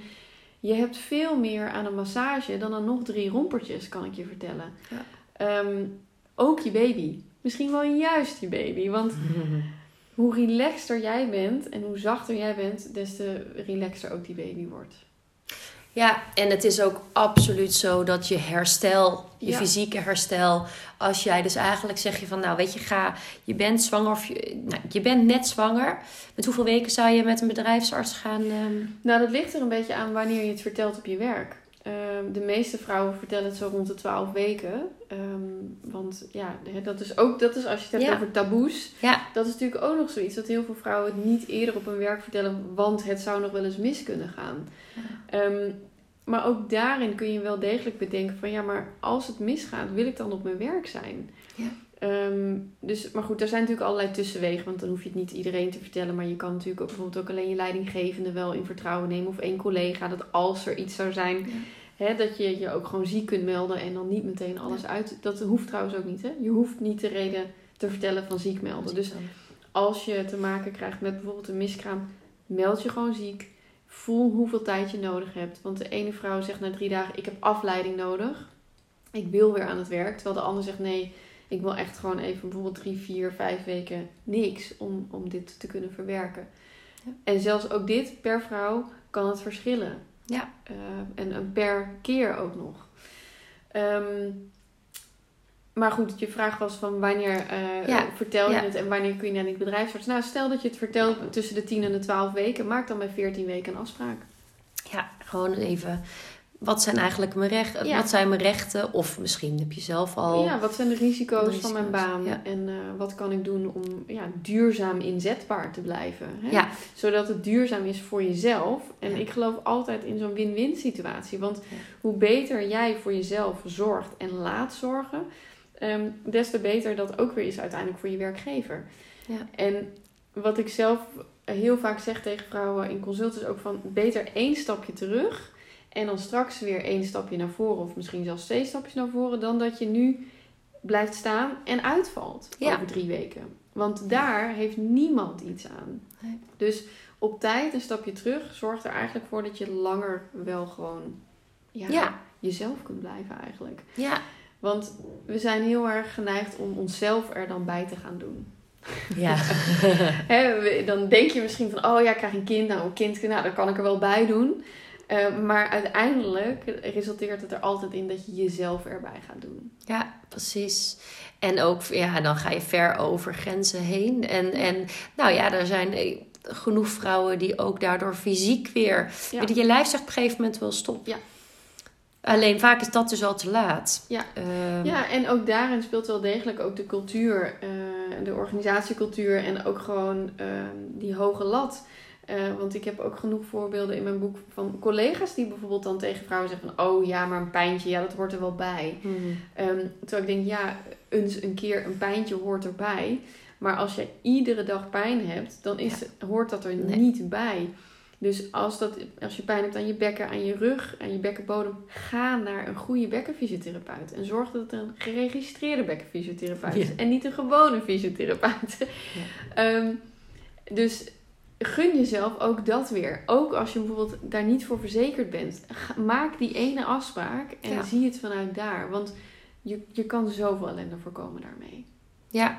B: je hebt veel meer aan een massage dan aan nog drie rompertjes, kan ik je vertellen. Ja. Ehm, ook je baby. Misschien wel juist je baby. Want hoe relaxter jij bent en hoe zachter jij bent, des te relaxter ook die baby wordt.
A: Ja, en het is ook absoluut zo dat je herstel, je fysieke herstel, als jij dus eigenlijk zeg je van, nou weet je, ga, je bent zwanger of je, nou, je bent net zwanger. Met hoeveel weken zou je met een bedrijfsarts gaan? Um...
B: Nou, dat ligt er een beetje aan wanneer je het vertelt op je werk. Ehm, de meeste vrouwen vertellen het zo rond de 12 weken. Um, want ja, dat is ook, dat is als je het hebt over taboes. Ja. Dat is natuurlijk ook nog zoiets dat heel veel vrouwen het niet eerder op hun werk vertellen, want het zou nog wel eens mis kunnen gaan. Ehm, maar ook daarin kun je wel degelijk bedenken van ja, maar als het misgaat, wil ik dan op mijn werk zijn? Ja. dus, maar goed, er zijn natuurlijk allerlei tussenwegen, want dan hoef je het niet iedereen te vertellen. Maar je kan natuurlijk ook bijvoorbeeld ook alleen je leidinggevende wel in vertrouwen nemen. Of één collega, dat als er iets zou zijn, Hè, dat je je ook gewoon ziek kunt melden en dan niet meteen alles uit. Dat hoeft trouwens ook niet. Hè? Je hoeft niet de reden te vertellen van ziek melden. Dus als je te maken krijgt met bijvoorbeeld een miskraam, meld je gewoon ziek. Voel hoeveel tijd je nodig hebt. Want de ene vrouw zegt na drie dagen: Ik heb afleiding nodig. Ik wil weer aan het werk. Terwijl de ander zegt: Nee, ik wil echt gewoon even bijvoorbeeld drie, vier, vijf weken niks om, om dit te kunnen verwerken. Ja. En zelfs ook dit per vrouw kan het verschillen. Ja. Uh, en een per keer ook nog. Um, maar goed, je vraag was van wanneer uh, vertel je het en wanneer kun je naar die bedrijfsarts. Nou, stel dat je het vertelt tussen de 10 en de 12 weken. Maak dan bij 14 weken een afspraak.
A: Ja, gewoon even wat zijn eigenlijk mijn rechten? Wat zijn mijn rechten? Of misschien heb je zelf al.
B: Ja, wat zijn de risico's, van mijn baan? En uh, wat kan ik doen om ja, duurzaam inzetbaar te blijven? Hè? Ja. Zodat het duurzaam is voor jezelf. En ik geloof altijd in zo'n win-win situatie. Want hoe beter jij voor jezelf zorgt en laat zorgen, um, des te beter dat ook weer is uiteindelijk voor je werkgever. Ja. En wat ik zelf heel vaak zeg tegen vrouwen in consulten is ook van beter één stapje terug en dan straks weer één stapje naar voren, of misschien zelfs twee stapjes naar voren, dan dat je nu blijft staan en uitvalt over drie weken. Want daar heeft niemand iets aan. Nee. Dus op tijd een stapje terug zorgt er eigenlijk voor dat je langer wel gewoon ja, jezelf kunt blijven eigenlijk. Ja. Want we zijn heel erg geneigd om onszelf er dan bij te gaan doen. Ja. dan denk je misschien van, oh ja, ik krijg een kind. Nou, een kind, nou, daar kan ik er wel bij doen. Eh, maar uiteindelijk resulteert het er altijd in dat je jezelf erbij gaat doen.
A: Ja, precies. En ook, ja, dan ga je ver over grenzen heen. En, en nou ja, er zijn eh, genoeg vrouwen die ook daardoor fysiek weer... Ja. Je lijf zegt op een gegeven moment wel stop. Ja. Alleen vaak is dat dus al te laat.
B: Ja, ehm, ja en ook daarin speelt wel degelijk ook de cultuur, uh, de organisatiecultuur en ook gewoon ehm, die hoge lat. Uh, want ik heb ook genoeg voorbeelden in mijn boek van collega's die bijvoorbeeld dan tegen vrouwen zeggen van... Oh ja, maar een pijntje, ja, dat hoort er wel bij. Hmm. Um, terwijl ik denk, ja, eens een keer een pijntje hoort erbij. Maar als je iedere dag pijn hebt, dan is, hoort dat er niet bij. Dus als, dat, als je pijn hebt aan je bekken, aan je rug, aan je bekkenbodem, ga naar een goede bekkenfysiotherapeut. En zorg dat het een geregistreerde bekkenfysiotherapeut is. En niet een gewone fysiotherapeut. Ja. um, dus gun jezelf ook dat weer. Ook als je bijvoorbeeld daar niet voor verzekerd bent. Maak die ene afspraak en zie het vanuit daar. Want je, je kan zoveel ellende voorkomen daarmee.
A: Ja,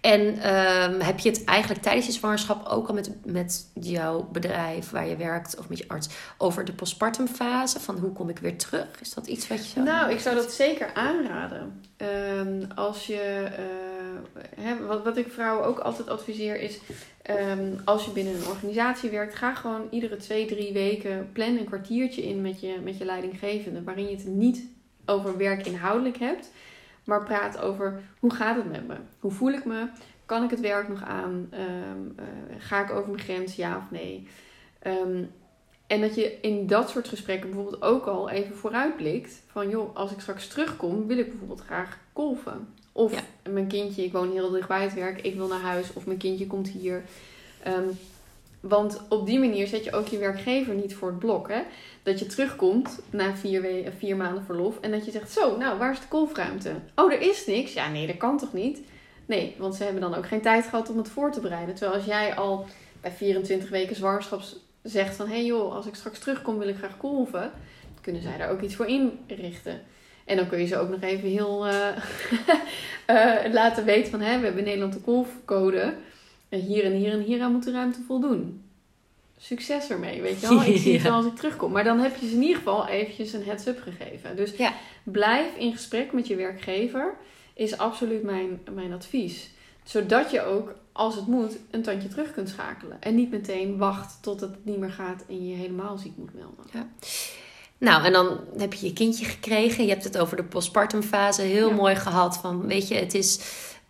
A: en ehm, heb je het eigenlijk tijdens je zwangerschap ook al met, met jouw bedrijf waar je werkt of met je arts over de postpartumfase? Van hoe kom ik weer terug? Is dat iets wat je
B: zou Nou, ik zou dat zeker aanraden. Ehm, als je uh, hè, wat, wat ik vrouwen ook altijd adviseer is... ehm, als je binnen een organisatie werkt... ga gewoon iedere twee, drie weken... plan een kwartiertje in met je, met je leidinggevende... waarin je het niet over werk inhoudelijk hebt... maar praat over hoe gaat het met me? Hoe voel ik me? Kan ik het werk nog aan? Ehm, eh, ga ik over mijn grens, ja of nee? Ehm, en dat je in dat soort gesprekken bijvoorbeeld ook al even vooruitblikt. Van joh, als ik straks terugkom, wil ik bijvoorbeeld graag golven. Of
A: Ja.
B: mijn kindje, ik woon heel dichtbij het werk, ik wil naar huis. Of mijn kindje komt hier. Ehm, want op die manier zet je ook je werkgever niet voor het blok. Hè? Dat je terugkomt na eh, vier maanden verlof. En dat je zegt, zo, nou, waar is de golfruimte? Oh, er is niks. Ja, nee, dat kan toch niet? Nee, want ze hebben dan ook geen tijd gehad om het voor te bereiden. Terwijl als jij al bij 24 weken zwangerschap zegt van... hé hey joh, als ik straks terugkom wil ik graag golven... kunnen zij daar ook iets voor inrichten. En dan kun je ze ook nog even heel eh, eh, laten weten van... Hè, we hebben in Nederland de golfcode. En hier en hier en hier aan moet de ruimte voldoen. Succes ermee, weet je wel. Ik zie het
A: Ja.
B: wel als ik terugkom. Maar dan heb je ze in ieder geval eventjes een heads-up gegeven. Dus
A: Ja.
B: blijf in gesprek met je werkgever. Is absoluut mijn, mijn advies. Zodat je ook, als het moet, een tandje terug kunt schakelen. En niet meteen wacht tot het niet meer gaat en je helemaal ziek moet melden.
A: Nou, en dan heb je je kindje gekregen. Je hebt het over de postpartumfase heel
B: Ja.
A: mooi gehad. Van, weet je, het is...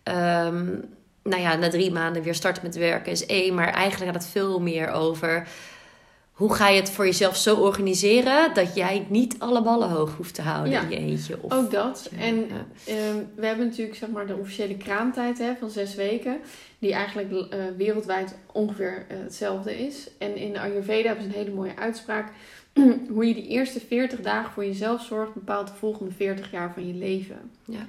A: ehm, nou ja, na drie maanden weer starten met werken is één. Maar eigenlijk gaat het veel meer over... Hoe ga je het voor jezelf zo organiseren... dat jij niet alle ballen hoog hoeft te houden
B: Ja.
A: in je eentje? Of,
B: Ook dat.
A: Ja,
B: En
A: ja.
B: ehm, we hebben natuurlijk zeg maar, de officiële kraamtijd hè, van zes weken. Die eigenlijk eh, wereldwijd ongeveer eh, hetzelfde is. En in de Ayurveda hebben ze een hele mooie uitspraak. Hoe je die eerste 40 dagen voor jezelf zorgt... bepaalt de volgende 40 jaar van je leven.
A: Ja.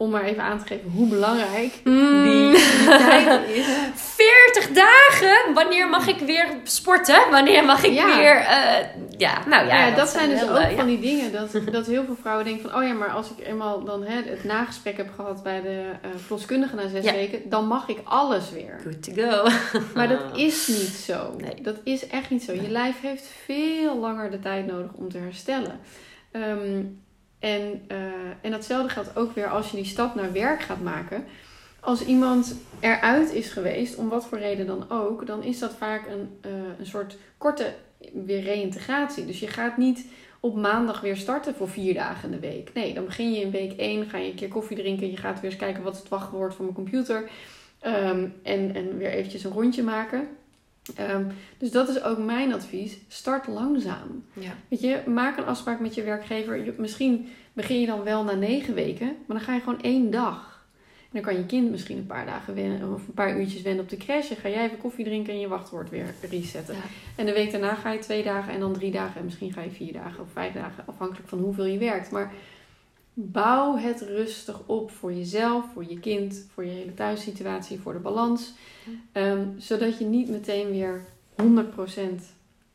B: Om maar even aan te geven hoe belangrijk
A: Mm.
B: die, die tijd is.
A: 40 dagen? Wanneer mag ik weer sporten? Wanneer mag ik
B: Ja.
A: weer... eh, ja, nou ja.
B: Ja, dat, zijn dus ook
A: eh,
B: van die dingen. Dat, dat heel veel vrouwen denken van... Oh ja, maar als ik eenmaal dan hè, het nagesprek heb gehad bij de eh verloskundige na zes weken... dan mag ik alles weer.
A: Good to go.
B: Maar dat is niet zo.
A: Nee.
B: Dat is echt niet zo. Je lijf heeft veel langer de tijd nodig om te herstellen. Ehm, en, eh, en datzelfde geldt ook weer als je die stap naar werk gaat maken. Als iemand eruit is geweest, om wat voor reden dan ook, dan is dat vaak een, eh, een soort korte weer reïntegratie. Dus je gaat niet op maandag weer starten voor vier dagen in de week. Nee, dan begin je in week één, ga je een keer koffie drinken, je gaat weer eens kijken wat het wachtwoord van mijn computer. Ehm, en, en weer eventjes een rondje maken. Ehm, dus dat is ook mijn advies. Start langzaam.
A: Ja.
B: Weet je, maak een afspraak met je werkgever. Misschien begin je dan wel na negen weken, maar dan ga je gewoon één dag. En dan kan je kind misschien een paar dagen wennen, of een paar uurtjes wennen op de crash. En ga jij even koffie drinken en je wachtwoord weer resetten.
A: Ja.
B: En de week daarna ga je twee dagen en dan drie dagen. En misschien ga je vier dagen of vijf dagen, afhankelijk van hoeveel je werkt. Maar bouw het rustig op voor jezelf, voor je kind, voor je hele thuissituatie, voor de balans. Ehm, zodat je niet meteen weer 100%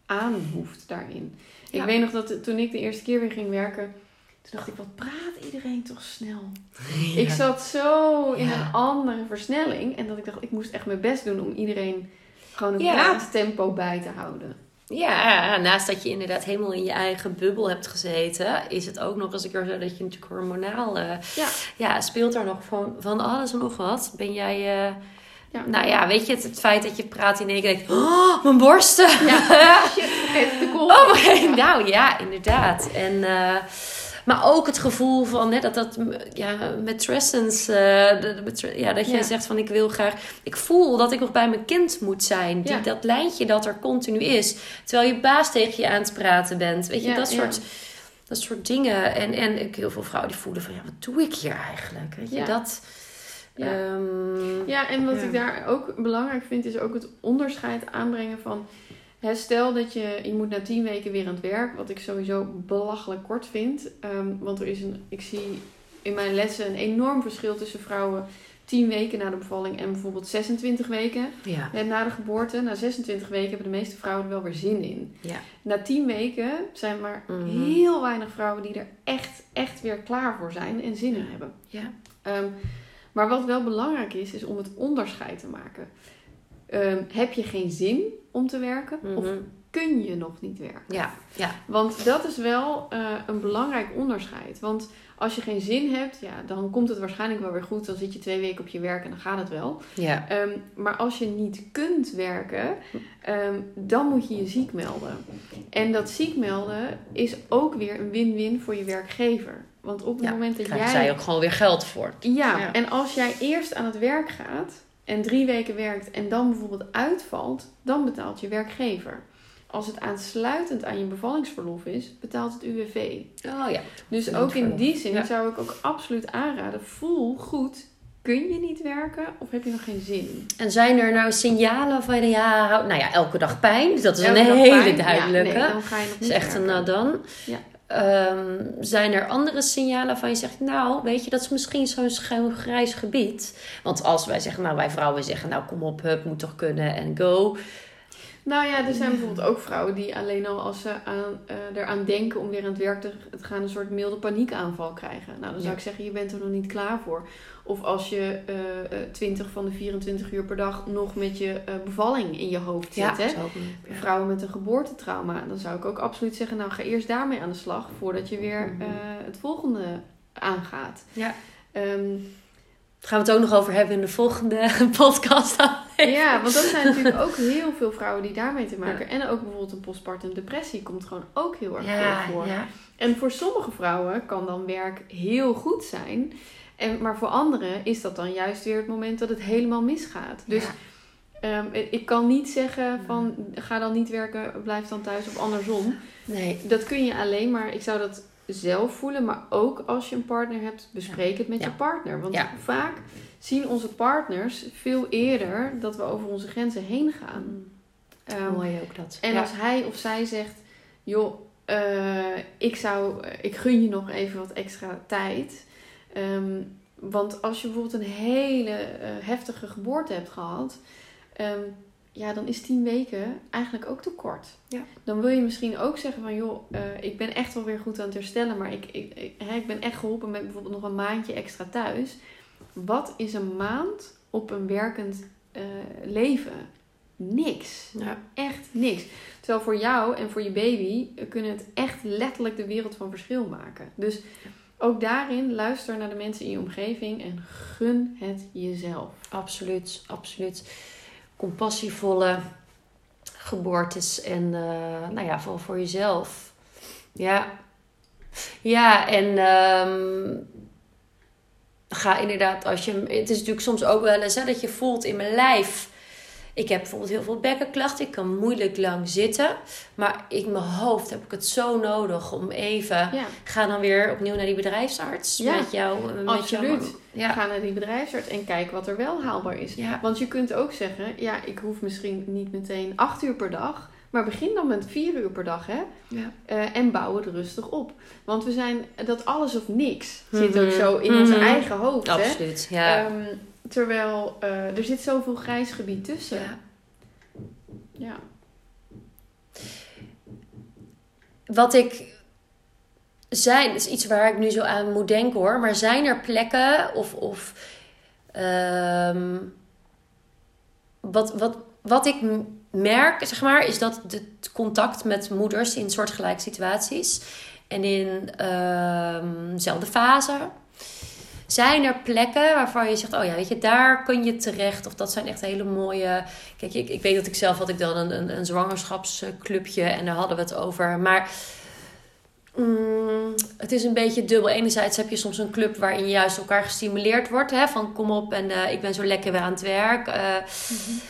B: aan hoeft daarin.
A: Ja.
B: Ik weet nog dat toen ik de eerste keer weer ging werken, toen dacht ik, wat praat iedereen toch snel. Ik zat zo in
A: Ja.
B: een andere versnelling en dat ik dacht, ik moest echt mijn best doen om iedereen gewoon een
A: Ja.
B: praattempo bij te houden.
A: Ja, naast dat je inderdaad helemaal in je eigen bubbel hebt gezeten, is het ook nog eens een keer zo dat je natuurlijk hormonaal. eh,
B: Ja.
A: ja, speelt er nog van, van alles en nog wat. Ben jij. eh,
B: Ja.
A: Nou ja, weet je, het, het feit dat je praat in één keer denkt, oh, mijn borsten.
B: Ja, shit, de.
A: Oh, maar- nou ja, inderdaad. En, eh, maar ook het gevoel van hè, dat dat ja, eh, de- de matre- ja, dat je
B: Ja.
A: zegt van ik wil graag, ik voel dat ik nog bij mijn kind moet zijn. Die,
B: Ja.
A: Dat lijntje dat er continu is. Terwijl je baas tegen je aan het praten bent. Weet je,
B: Ja,
A: dat soort, dat soort dingen. En, en ik, heel veel vrouwen die voelen van ja, wat doe ik hier eigenlijk? Weet je,
B: Ja.
A: dat.
B: Ja.
A: ehm,
B: Ja, en wat ik daar ook belangrijk vind, is ook het onderscheid aanbrengen van... Stel dat je, je moet na tien weken weer aan het werk, wat ik sowieso belachelijk kort vind. Ehm, want er is een, ik zie in mijn lessen een enorm verschil tussen vrouwen 10 weken na de bevalling en bijvoorbeeld 26 weken
A: ja.
B: na de geboorte. Na 26 weken hebben de meeste vrouwen er wel weer zin in.
A: Ja.
B: Na 10 weken zijn maar
A: Mhm.
B: heel weinig vrouwen die er echt, echt weer klaar voor zijn en zin in hebben.
A: Ja.
B: Ehm, maar wat wel belangrijk is, is om het onderscheid te maken. Ehm, heb je geen zin om te werken? Of
A: Mhm.
B: kun je nog niet werken.
A: Ja, ja.
B: Want dat is wel uh, een belangrijk onderscheid. Want als je geen zin hebt, ja, dan komt het waarschijnlijk wel weer goed. Dan zit je twee weken op je werk en dan gaat het wel.
A: Ja.
B: Um, maar als je niet kunt werken, um, dan moet je je ziek melden. En dat ziek melden is ook weer een win-win voor je werkgever. Want op het
A: ja,
B: moment dat
A: jij...
B: jij...
A: zij ook gewoon weer geld voor.
B: Ja, ja, en als jij eerst aan het werk gaat en drie weken werkt en dan bijvoorbeeld uitvalt, dan betaalt je werkgever. Als het aansluitend aan je bevallingsverlof is, betaalt het UWV.
A: Oh ja.
B: Dus ook in die zin ja. zou ik ook absoluut aanraden: voel goed. Kun je niet werken of heb je nog geen zin?
A: En zijn er nou signalen van ja, nou ja, elke dag pijn? Dus dat is elke een hele pijn. duidelijke.
B: Ja, nee, dan ga je nog niet
A: is echt
B: werken.
A: een dan.
B: Ja.
A: Um, zijn er andere signalen van je zegt, nou, weet je, dat is misschien zo'n schuin grijs gebied. Want als wij zeggen, nou, wij vrouwen zeggen, nou, kom op, hup, moet toch kunnen en go.
B: Nou ja, er zijn bijvoorbeeld ook vrouwen die alleen al als ze aan, uh, eraan denken om weer aan het werk te gaan, een soort milde paniekaanval krijgen. Nou, dan zou
A: Ja.
B: ik zeggen, je bent er nog niet klaar voor. Of als je uh, uh, 20 van de 24 uur per dag nog met je uh, bevalling in je hoofd zit.
A: Ja,
B: hè?
A: ja.
B: Vrouwen met een geboortetrauma, dan zou ik ook absoluut zeggen, nou ga eerst daarmee aan de slag voordat je weer
A: Mhm.
B: het volgende aangaat.
A: Ja.
B: Um,
A: Daar gaan we het ook nog over hebben in de volgende podcast.
B: ja, want dat zijn natuurlijk ook heel veel vrouwen die daarmee te maken. Ja. En ook bijvoorbeeld een postpartum depressie komt gewoon ook heel erg
A: ja,
B: veel voor.
A: Ja.
B: En voor sommige vrouwen kan dan werk heel goed zijn. En, maar voor anderen is dat dan juist weer het moment dat het helemaal misgaat. Dus um, ik kan niet zeggen van ga dan niet werken, blijf dan thuis of andersom.
A: Nee.
B: Dat kun je alleen maar, ik zou dat zelf voelen, maar ook als je een partner hebt, bespreek het met je partner. Want vaak zien onze partners veel eerder dat we over onze grenzen heen gaan. Um,
A: Mooi ook dat.
B: En
A: Ja.
B: als hij of zij zegt, joh, eh, ik zou, ik gun je nog even wat extra tijd. Ehm, want als je bijvoorbeeld een hele eh, heftige geboorte hebt gehad, ehm, ja, dan is tien weken eigenlijk ook te kort.
A: Ja.
B: Dan wil je misschien ook zeggen van, joh, eh, ik ben echt wel weer goed aan het herstellen, maar ik, ik, ik, hè, ik ben echt geholpen met bijvoorbeeld nog een maandje extra thuis. Wat is een maand op een werkend eh, leven? Niks.
A: Ja.
B: Echt niks. Terwijl voor jou en voor je baby eh, kunnen het echt letterlijk de wereld van verschil maken. Dus ook daarin luister naar de mensen in je omgeving en gun het jezelf.
A: Absoluut, absoluut. Compassievolle geboortes en uh, nou ja, vooral voor jezelf. Ja. Ja, en um, ga inderdaad als je... Het is natuurlijk soms ook wel eens hè, dat je voelt in mijn lijf... Ik heb bijvoorbeeld heel veel bekkenklachten. Ik kan moeilijk lang zitten. Maar in mijn hoofd heb ik het zo nodig om even...
B: Ja.
A: Ga dan weer opnieuw naar die bedrijfsarts.
B: Ja,
A: met jou. Met
B: absoluut.
A: Jou. Ja.
B: Ga naar die bedrijfsarts en kijk wat er wel haalbaar is. Want je kunt ook zeggen... Ja, ik hoef misschien niet meteen acht uur per dag... Maar begin dan met vier uur per dag, hè?
A: Ja.
B: Uh, en bouw het rustig op. Want we zijn... Dat alles of niks mm -hmm. zit ook
A: Mhm.
B: zo in mm -hmm. ons eigen hoofd,
A: Absoluut,
B: hè?
A: ja.
B: Um, terwijl uh, er zit zoveel grijs gebied tussen.
A: Ja.
B: ja.
A: Wat ik zijn, is iets waar ik nu zo aan moet denken hoor. Maar zijn er plekken of. of um, wat, wat, wat ik merk, zeg maar, is dat het contact met moeders in soortgelijke situaties en in um, dezelfde fase. Zijn er plekken waarvan je zegt, oh ja, weet je, daar kun je terecht. Of dat zijn echt hele mooie. Kijk, ik, ik weet dat ik zelf had ik dan een, een, zwangerschapsclubje en daar hadden we het over. Maar Mm, het is een beetje dubbel. Enerzijds heb je soms een club waarin juist elkaar gestimuleerd wordt. Hè? Van kom op en uh, ik ben zo lekker weer aan het werk. Uh, mm-hmm.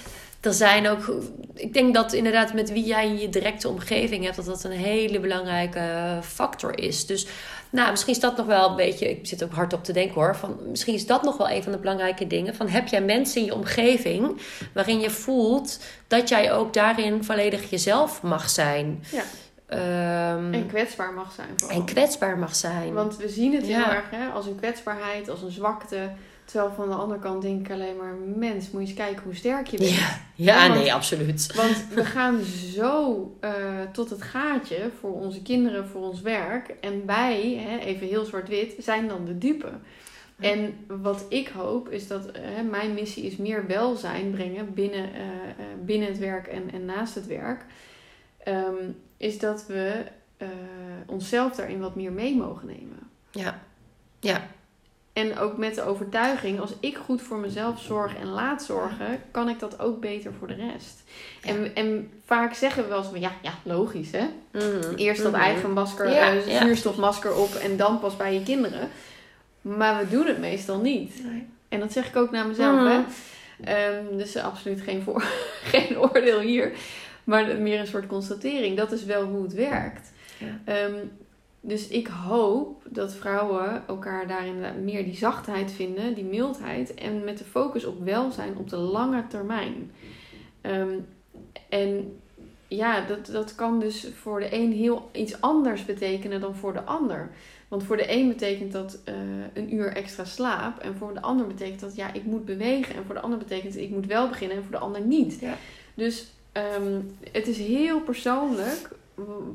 A: Er zijn ook... Ik denk dat inderdaad met wie jij in je directe omgeving hebt... dat dat een hele belangrijke factor is. Dus nou, misschien is dat nog wel een beetje... Ik zit ook hard op te denken hoor. Van, misschien is dat nog wel een van de belangrijke dingen. Van, heb jij mensen in je omgeving... waarin je voelt dat jij ook daarin volledig jezelf mag zijn...
B: Ja. Um, en kwetsbaar mag zijn. Vooral.
A: En kwetsbaar mag zijn.
B: Want we zien het ja. heel erg hè, als een kwetsbaarheid, als een zwakte. Terwijl van de andere kant denk ik alleen maar... Mens, moet je eens kijken hoe sterk je bent.
A: Ja, ja, ja want, nee, absoluut.
B: Want we gaan zo uh, tot het gaatje voor onze kinderen, voor ons werk. En wij, hè, even heel zwart-wit, zijn dan de dupe. En wat ik hoop is dat uh, mijn missie is meer welzijn brengen binnen, uh, binnen het werk en, en naast het werk. ehm, is dat we uh, onszelf daarin wat meer mee mogen nemen.
A: Ja. Ja.
B: En ook met de overtuiging, als ik goed voor mezelf zorg en laat zorgen, kan ik dat ook beter voor de rest. En, en vaak zeggen we wel eens van, ja, ja logisch hè. Mhm. Eerst dat mhm. eigen masker, ja, uh, zuurstofmasker op en dan pas bij je kinderen. Maar we doen het meestal niet. Nee. En dat zeg ik ook naar mezelf. Hè? Um, dus absoluut geen, voor, geen oordeel hier. Maar meer een soort constatering. Dat is wel hoe het werkt. Ja. Ehm, dus ik hoop dat vrouwen elkaar daarin meer die zachtheid vinden, die mildheid. En met de focus op welzijn op de lange termijn. Ehm, en ja, dat, dat kan dus voor de een heel iets anders betekenen dan voor de ander. Want voor de een betekent dat uh, een uur extra slaap. En voor de ander betekent dat ja, ik moet bewegen. En voor de ander betekent dat ik moet wel beginnen en voor de ander niet. Ja. Dus um, het is heel persoonlijk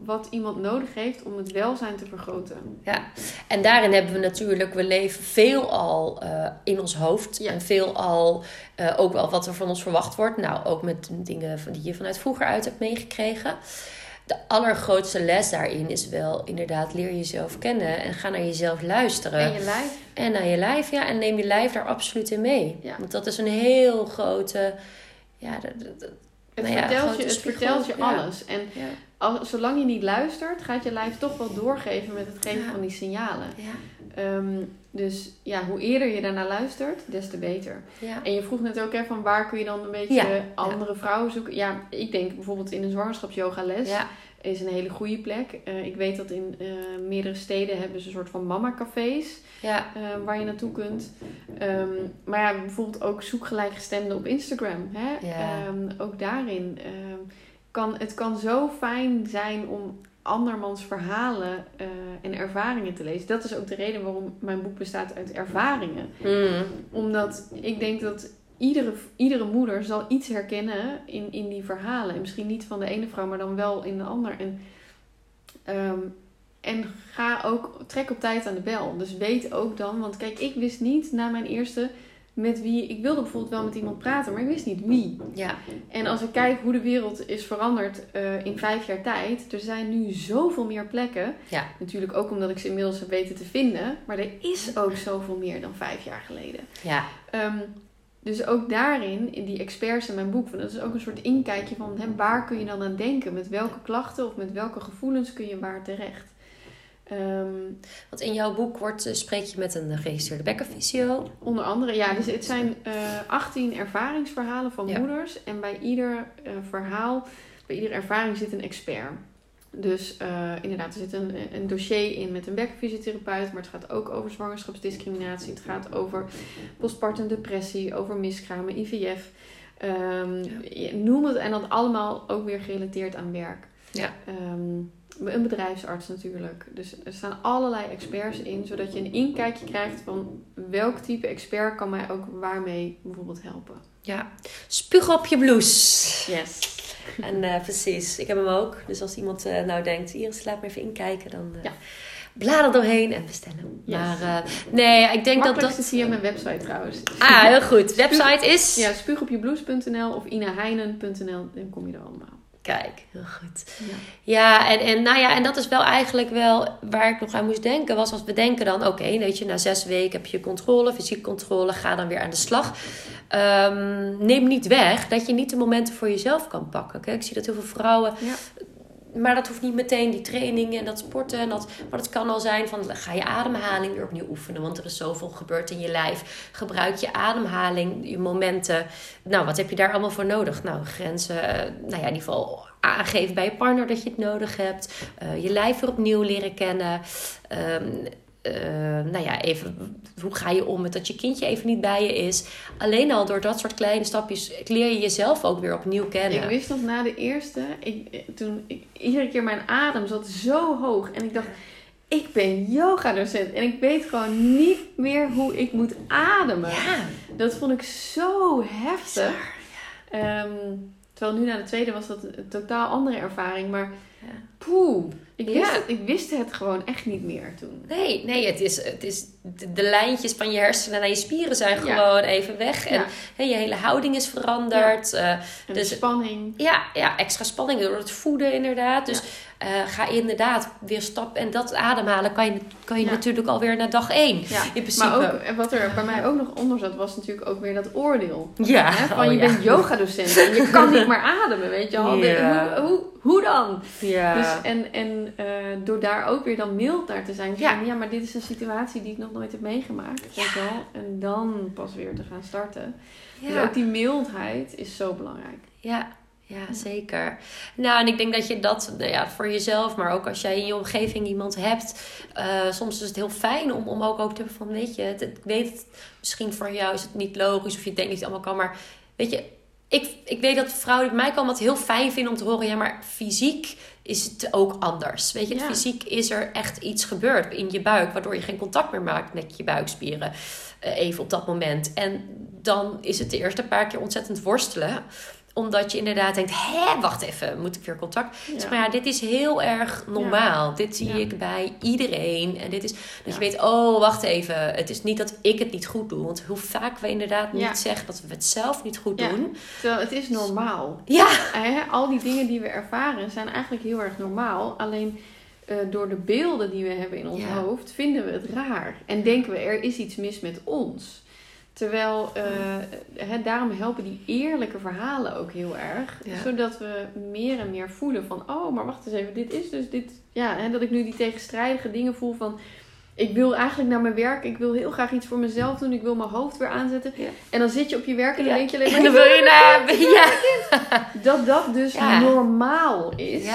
B: wat iemand nodig heeft om het welzijn te vergroten.
A: Ja, en daarin hebben we natuurlijk, we leven veel al uh, in ons hoofd. Ja. En veel al uh, ook wel wat er van ons verwacht wordt. Nou, ook met dingen die je vanuit vroeger uit hebt meegekregen de allergrootste les daarin is wel inderdaad leer jezelf kennen en ga naar jezelf luisteren.
B: En je lijf.
A: En naar je lijf, ja. En neem je lijf daar absoluut in mee. Ja. Want dat is een heel grote. Ja, dat,
B: het, nou vertelt je, het vertelt je alles. En als, zolang je niet luistert, gaat je lijf toch wel doorgeven met het geven van die signalen. Um, dus ja, hoe eerder je daarnaar luistert, des te beter. En je vroeg net ook hè, van waar kun je dan een beetje andere vrouwen zoeken. Ja, ik denk bijvoorbeeld in een zwangerschapsyoga les ja. is een hele goede plek. Uh, ik weet dat in uh, meerdere steden hebben ze een soort van mama cafés ja. uh, waar je naartoe kunt. Um, maar ja, bijvoorbeeld ook zoek gelijkgestemden op Instagram. Hè? Um, ook daarin kan het kan zo fijn zijn om andermans verhalen uh, en ervaringen te lezen. Dat is ook de reden waarom mijn boek bestaat uit ervaringen. Mm. Omdat ik denk dat iedere, iedere moeder zal iets herkennen in, in die verhalen. En misschien niet van de ene vrouw, maar dan wel in de ander. En, um, en ga ook, trek op tijd aan de bel. Dus weet ook dan, want kijk, ik wist niet na mijn eerste met wie ik wilde bijvoorbeeld wel met iemand praten, maar ik wist niet wie. Ja. En als ik kijk hoe de wereld is veranderd uh, in vijf jaar tijd, er zijn nu zoveel meer plekken. Ja. Natuurlijk ook omdat ik ze inmiddels heb weten te vinden, maar er is ook zoveel meer dan vijf jaar geleden. Ja. Um, dus ook daarin, in die experts in mijn boek, dat is ook een soort inkijkje van hè, waar kun je dan aan denken? Met welke klachten of met welke gevoelens kun je waar terecht?
A: Um, Want in jouw boek wordt, uh, spreek je met een geregistreerde bekkenfysio.
B: Onder andere, ja. Dus het zijn uh, eh, 18 ervaringsverhalen van moeders. En bij ieder uh, verhaal, bij iedere ervaring zit een expert. Dus inderdaad, er zit een, een dossier in met een bekkenfysiotherapeut. Maar het gaat ook over zwangerschapsdiscriminatie. Het gaat over postpartum depressie, over miskramen, IVF. Um, ja. Noem het. En dat allemaal ook weer gerelateerd aan werk. Ja. Um, een bedrijfsarts natuurlijk. Dus er staan allerlei experts in, zodat je een inkijkje krijgt van welk type expert kan mij ook waarmee bijvoorbeeld helpen.
A: Ja, spuug op je blouse. Yes. En uh, precies, ik heb hem ook. Dus als iemand uh, nou denkt, Iris, laat me even inkijken, dan uh, ja. blader doorheen en bestellen. Yes. Maar nee, ik denk dat dat...
B: is hier mijn website trouwens.
A: Ah, heel goed. Website is...
B: Ja, spuugopjeblouse.nl of inaheinen.nl, dan kom je er allemaal.
A: Kijk, heel goed. Ja, ja, en, en, nou ja, en dat is wel eigenlijk wel waar ik nog aan moest denken. Was als we denken dan, oké, weet je, na zes weken heb je controle, fysieke controle, ga dan weer aan de slag. Um, neem niet weg dat je niet de momenten voor jezelf kan pakken. Kijk, ik zie dat heel veel vrouwen ja maar dat hoeft niet meteen die trainingen en dat sporten. En dat, maar het kan al zijn van ga je ademhaling weer opnieuw oefenen. Want er is zoveel gebeurd in je lijf. Gebruik je ademhaling, je momenten. Nou, wat heb je daar allemaal voor nodig? Nou, grenzen, eh, nou ja, in ieder geval aangeven bij je partner dat je het nodig hebt. Uh, je lijf weer opnieuw leren kennen. Um, uh, nou ja, even, hoe ga je om met dat je kindje even niet bij je is? Alleen al door dat soort kleine stapjes leer je jezelf ook weer opnieuw kennen.
B: Ik wist nog na de eerste, ik, toen ik, iedere keer mijn adem zat zo hoog en ik dacht, ik ben yoga-docent en ik weet gewoon niet meer hoe ik moet ademen. Ja. Dat vond ik zo heftig. Um, terwijl nu na de tweede was dat een totaal andere ervaring, maar Poeh. Ik wist, het, ik wist het gewoon echt niet meer toen.
A: Nee, nee het is, het is, de, lijntjes van je hersenen naar je spieren zijn gewoon even weg. En ja. je hele houding is veranderd.
B: Uh, dus, spanning.
A: Ja, ja, extra spanning door het voeden inderdaad. Dus uh, ga inderdaad weer stappen. En dat ademhalen kan je, kan je natuurlijk alweer na dag één. Ja. In principe.
B: Maar ook, wat er bij mij ook nog onder zat, was natuurlijk ook weer dat oordeel. Ja. Hè? Van oh, je bent yogadocent en je kan niet meer ademen, weet je wel. Hoe, hoe, hoe dan? Ja. Dus, en en uh, door daar ook weer dan mild naar te zijn. Ja. ja, maar dit is een situatie die ik nog nooit heb meegemaakt. Ja. Weet wel? En dan pas weer te gaan starten. Dus ook die mildheid is zo belangrijk.
A: Ja, ja, zeker. Nou, en ik denk dat je dat nou ja, voor jezelf, maar ook als jij in je omgeving iemand hebt, uh, soms is het heel fijn om, om ook, ook te hebben van, weet je, het, ik weet het, misschien voor jou is het niet logisch of je denkt niet allemaal kan, maar weet je, ik, ik weet dat vrouwen bij mij komen het heel fijn vinden om te horen, ja, maar fysiek is het ook anders. Weet je, ja. fysiek is er echt iets gebeurd in je buik, waardoor je geen contact meer maakt met je buikspieren, uh, even op dat moment. En dan is het de eerste paar keer ontzettend worstelen omdat je inderdaad denkt, hé, wacht even, moet ik weer contact? Ja. maar ja, dit is heel erg normaal. Dit zie ik bij iedereen. En dit is dat je weet, oh, wacht even. Het is niet dat ik het niet goed doe. Want hoe vaak we inderdaad niet zeggen dat we het zelf niet goed doen.
B: Terwijl het is normaal. Ja. al die dingen die we ervaren zijn eigenlijk heel erg normaal. Alleen... Uh, door de beelden die we hebben in ons hoofd, vinden we het raar. En denken we, er is iets mis met ons. Terwijl, uh, daarom helpen die eerlijke verhalen ook heel erg. Zodat we meer en meer voelen van, oh, maar wacht eens even, dit is dus dit. Ja, dat ik nu die tegenstrijdige dingen voel van, ik wil eigenlijk naar mijn werk, ik wil heel graag iets voor mezelf doen, ik wil mijn hoofd weer aanzetten. En dan zit je op je werk en dan denk je alleen maar, dan wil je naar, ja. Dat dat dus normaal is.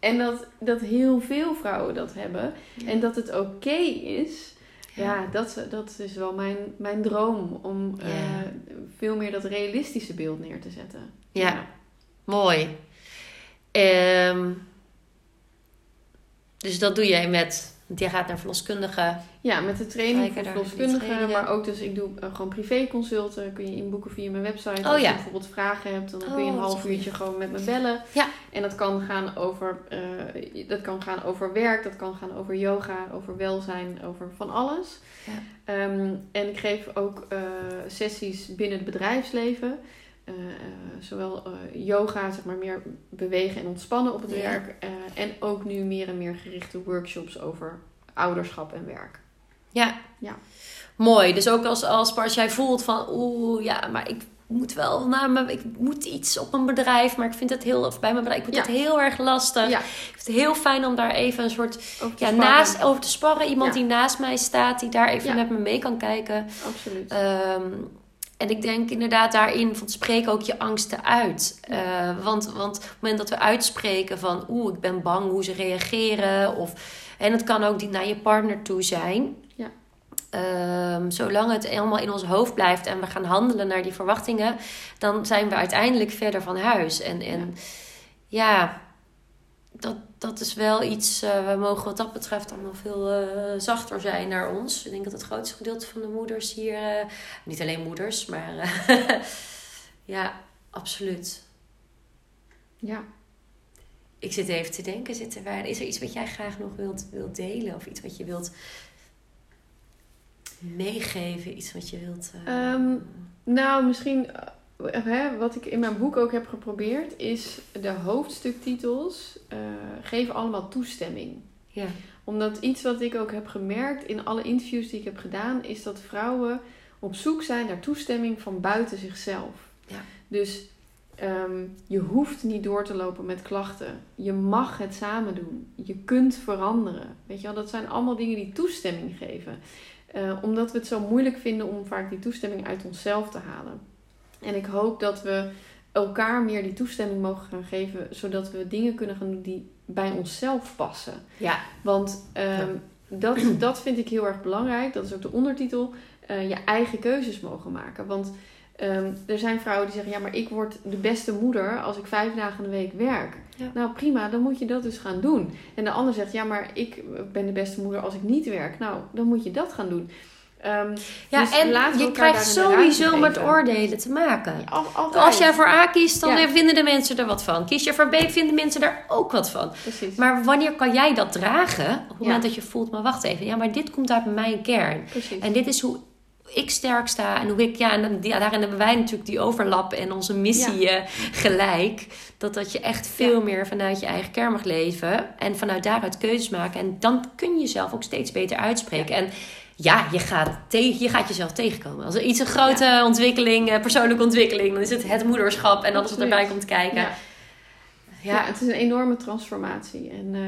B: En dat, dat heel veel vrouwen dat hebben. En dat het oké is ja, dat, dat is wel mijn, mijn droom om uh, veel meer dat realistische beeld neer te zetten.
A: Ja, mooi. Um, dus dat doe jij met want jij gaat naar verloskundigen.
B: Ja, met de training voor verloskundigen. Maar ook dus, ik doe uh, gewoon privéconsulten. Kun je inboeken via mijn website. Oh, als je bijvoorbeeld vragen hebt, dan kun je een oh, half uurtje gewoon met me bellen. Ja. En dat kan gaan over, uh, dat kan gaan over werk, dat kan gaan over yoga, over welzijn, over van alles. Ja. Um, en ik geef ook uh, sessies binnen het bedrijfsleven. Uh, zowel uh, yoga, zeg maar meer bewegen en ontspannen op het werk. en ook nu meer en meer gerichte workshops over ouderschap en werk.
A: Ja. ja. Mooi. Dus ook als, als, als jij voelt van oeh, ja, maar ik moet wel naar mijn, ik moet iets op mijn bedrijf, maar ik vind het heel, of bij mijn bedrijf, ik vind het heel erg lastig. Ja. Ik vind het heel fijn om daar even een soort, ja, naast, over te sparren. Iemand die naast mij staat, die daar even met me mee kan kijken.
B: Absoluut.
A: Um, en ik denk inderdaad daarin van spreek ook je angsten uit. Uh, want, want op het moment dat we uitspreken van oeh, ik ben bang hoe ze reageren. Of, en het kan ook die naar je partner toe zijn. Ja. Um, zolang het helemaal in ons hoofd blijft en we gaan handelen naar die verwachtingen, dan zijn we uiteindelijk verder van huis. En, en ja, ja dat, dat is wel iets, uh, we mogen wat dat betreft allemaal veel uh, zachter zijn naar ons. Ik denk dat het grootste gedeelte van de moeders hier, uh, niet alleen moeders, maar ja, absoluut.
B: Ja.
A: Ik zit even te denken, zit er, is er iets wat jij graag nog wilt, wilt delen? Of iets wat je wilt meegeven? Iets wat je wilt...
B: Um, nou, misschien hè, wat ik in mijn boek ook heb geprobeerd, is de hoofdstuktitels uh, geven allemaal toestemming. Ja. Omdat iets wat ik ook heb gemerkt in alle interviews die ik heb gedaan, is dat vrouwen op zoek zijn naar toestemming van buiten zichzelf. Ja. Dus um, je hoeft niet door te lopen met klachten. Je mag het samen doen. Je kunt veranderen. Weet je wel, dat zijn allemaal dingen die toestemming geven. Uh, omdat we het zo moeilijk vinden om vaak die toestemming uit onszelf te halen. En ik hoop dat we elkaar meer die toestemming mogen gaan geven, zodat we dingen kunnen gaan doen die bij onszelf passen. Ja. Want um, dat, dat vind ik heel erg belangrijk. Dat is ook de ondertitel. Uh, je eigen keuzes mogen maken. Want um, er zijn vrouwen die zeggen: ja, maar ik word de beste moeder als ik vijf dagen in de week werk. Ja. Nou prima, dan moet je dat dus gaan doen. En de ander zegt: ja, maar ik ben de beste moeder als ik niet werk. Nou, dan moet je dat gaan doen. Um,
A: ja,
B: dus
A: en je krijgt sowieso met oordelen te maken.
B: Ja,
A: Als jij voor A kiest, dan vinden de mensen er wat van. Kies je voor B, vinden mensen daar ook wat van.
B: Precies.
A: Maar wanneer kan jij dat dragen? Op het moment dat je voelt, maar wacht even. Ja, maar dit komt uit mijn kern.
B: Precies.
A: En dit is hoe ik sterk sta en hoe ik, ja, en daarin hebben wij natuurlijk die overlap en onze missie eh, gelijk. Dat, dat je echt veel meer vanuit je eigen kern mag leven en vanuit daaruit keuzes maken. En dan kun je jezelf ook steeds beter uitspreken. En ja, je gaat, tegen, je gaat jezelf tegenkomen. Als er iets een grote ontwikkeling, eh, persoonlijke ontwikkeling, dan is het het moederschap en alles wat erbij komt kijken.
B: Ja. ja. het is een enorme transformatie. En uh,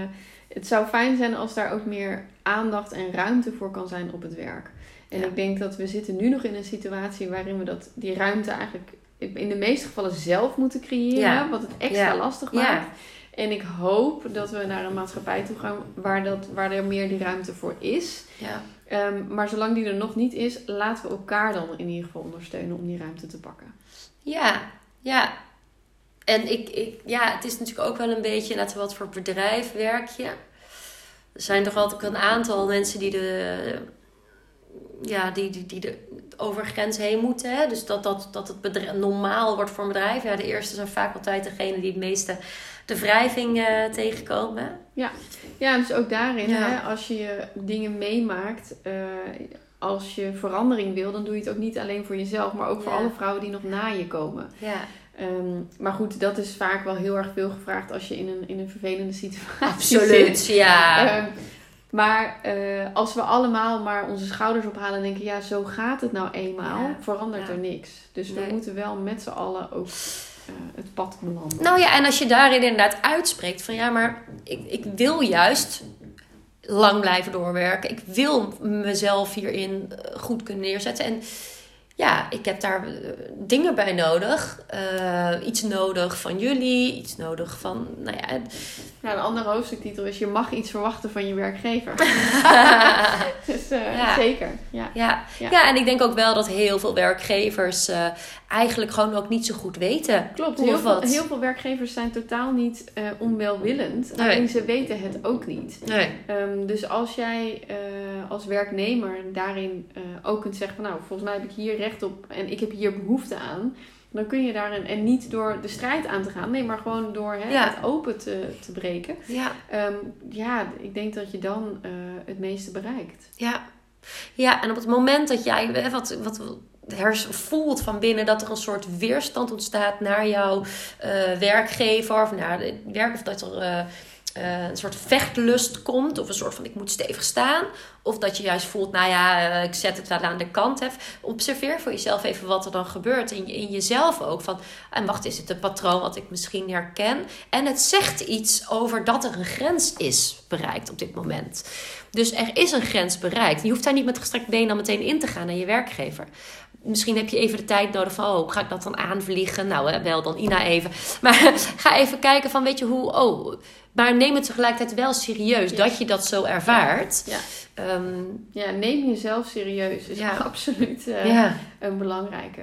B: het zou fijn zijn als daar ook meer aandacht en ruimte voor kan zijn op het werk. En ik denk dat we zitten nu nog in een situatie waarin we dat, die ruimte eigenlijk in de meeste gevallen zelf moeten creëren. Wat het extra lastig maakt. En ik hoop dat we naar een maatschappij toe gaan waar, dat, waar er meer die ruimte voor is.
A: Ja.
B: Um, maar zolang die er nog niet is, laten we elkaar dan in ieder geval ondersteunen om die ruimte te pakken.
A: Ja, ja. En ik, ik, ja, het is natuurlijk ook wel een beetje net wat voor bedrijf werk je. Er zijn toch altijd een aantal mensen die de ja, die, die, die de over grens heen moeten. Hè? Dus dat, dat, dat het bedrijf, normaal wordt voor een bedrijf. Ja, de eerste zijn vaak altijd degene die het meeste de wrijving uh, tegenkomen.
B: Ja. ja, dus ook daarin, hè, als je dingen meemaakt, uh, als je verandering wil, dan doe je het ook niet alleen voor jezelf, maar ook voor alle vrouwen die nog na je komen.
A: Ja.
B: Um, maar goed, dat is vaak wel heel erg veel gevraagd als je in een, in een vervelende situatie
A: Absoluut,
B: zit.
A: ja.
B: Um, maar uh, als we allemaal maar onze schouders ophalen en denken, ja, zo gaat het nou eenmaal, ja. verandert ja. er niks. Dus we moeten wel met z'n allen ook het pad belanden.
A: Nou ja, en als je daarin inderdaad uitspreekt van ja, maar ik, ik wil juist lang blijven doorwerken. Ik wil mezelf hierin eh, goed kunnen neerzetten. En ja, ik heb daar dingen bij nodig. Uh, iets nodig van jullie, iets nodig van, nou ja.
B: Ja, een andere hoofdstuktitel is: Je mag iets verwachten van je werkgever. dus uh, ja. zeker. Ja.
A: Ja. Ja. ja, en ik denk ook wel dat heel veel werkgevers uh, eigenlijk gewoon ook niet zo goed weten.
B: Klopt, heel veel, heel veel, werkgevers zijn totaal niet onwelwillend. Nee. Alleen ze weten het ook niet.
A: Nee.
B: Um, dus als jij als werknemer daarin ook kunt zeggen: van, Nou, volgens mij heb ik hier recht op en ik heb hier behoefte aan dan kun je daarin, en niet door de strijd aan te gaan, nee, maar gewoon door hè, ja. het open te, te breken.
A: Ja.
B: Um, ja, ik denk dat je dan uh, het meeste bereikt.
A: Ja. ja, en op het moment dat jij wat, wat voelt van binnen dat er een soort weerstand ontstaat naar jouw uh, werkgever of naar het werk, of dat er. Uh, uh, een soort vechtlust komt. Of een soort van ik moet stevig staan. Of dat je juist voelt, nou ja, uh, ik zet het wel aan de kant. Observeer voor jezelf even wat er dan gebeurt. In, in jezelf ook. Van, en wacht, is het een patroon wat ik misschien herken? En het zegt iets over dat er een grens is bereikt op dit moment. Dus er is een grens bereikt. Je hoeft daar niet met gestrekt been dan meteen in te gaan naar je werkgever misschien heb je even de tijd nodig van, oh, ga ik dat dan aanvliegen? Nou, wel dan Ina even. Maar ga even kijken van, weet je hoe, oh, maar neem het tegelijkertijd wel serieus dat je dat zo ervaart.
B: Ja,
A: ja.
B: Um, ja neem jezelf serieus is ja. absoluut uh,
A: ja.
B: een belangrijke.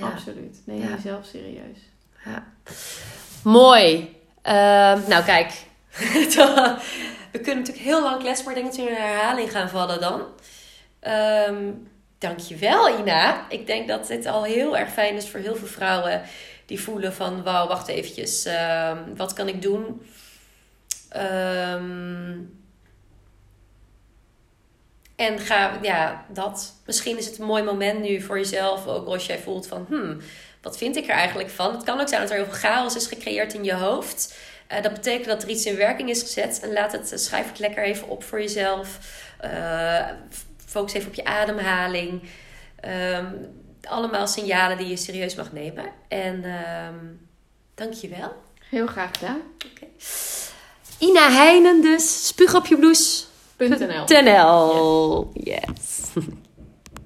B: Absoluut. Neem jezelf serieus.
A: Ja. Mooi. Uh, nou, kijk. We kunnen natuurlijk heel lang kletsen, maar ik denk dat we in een herhaling gaan vallen dan. Um, Dankjewel, Ina. Ik denk dat dit al heel erg fijn is voor heel veel vrouwen die voelen van... Wauw, wacht eventjes. Uh, wat kan ik doen? Um, en ga, ja, dat. Misschien is het een mooi moment nu voor jezelf. Ook als jij voelt van, hmm, wat vind ik er eigenlijk van? Het kan ook zijn dat er heel veel chaos is gecreëerd in je hoofd. Uh, dat betekent dat er iets in werking is gezet. En laat het, schrijf het lekker even op voor jezelf. Uh, focus even op je ademhaling. Um, allemaal signalen die je serieus mag nemen. En um, dank je wel.
B: Heel graag gedaan.
A: Okay. Ina Heinen dus. Spuug op je.
B: .nl.
A: .nl. Yes.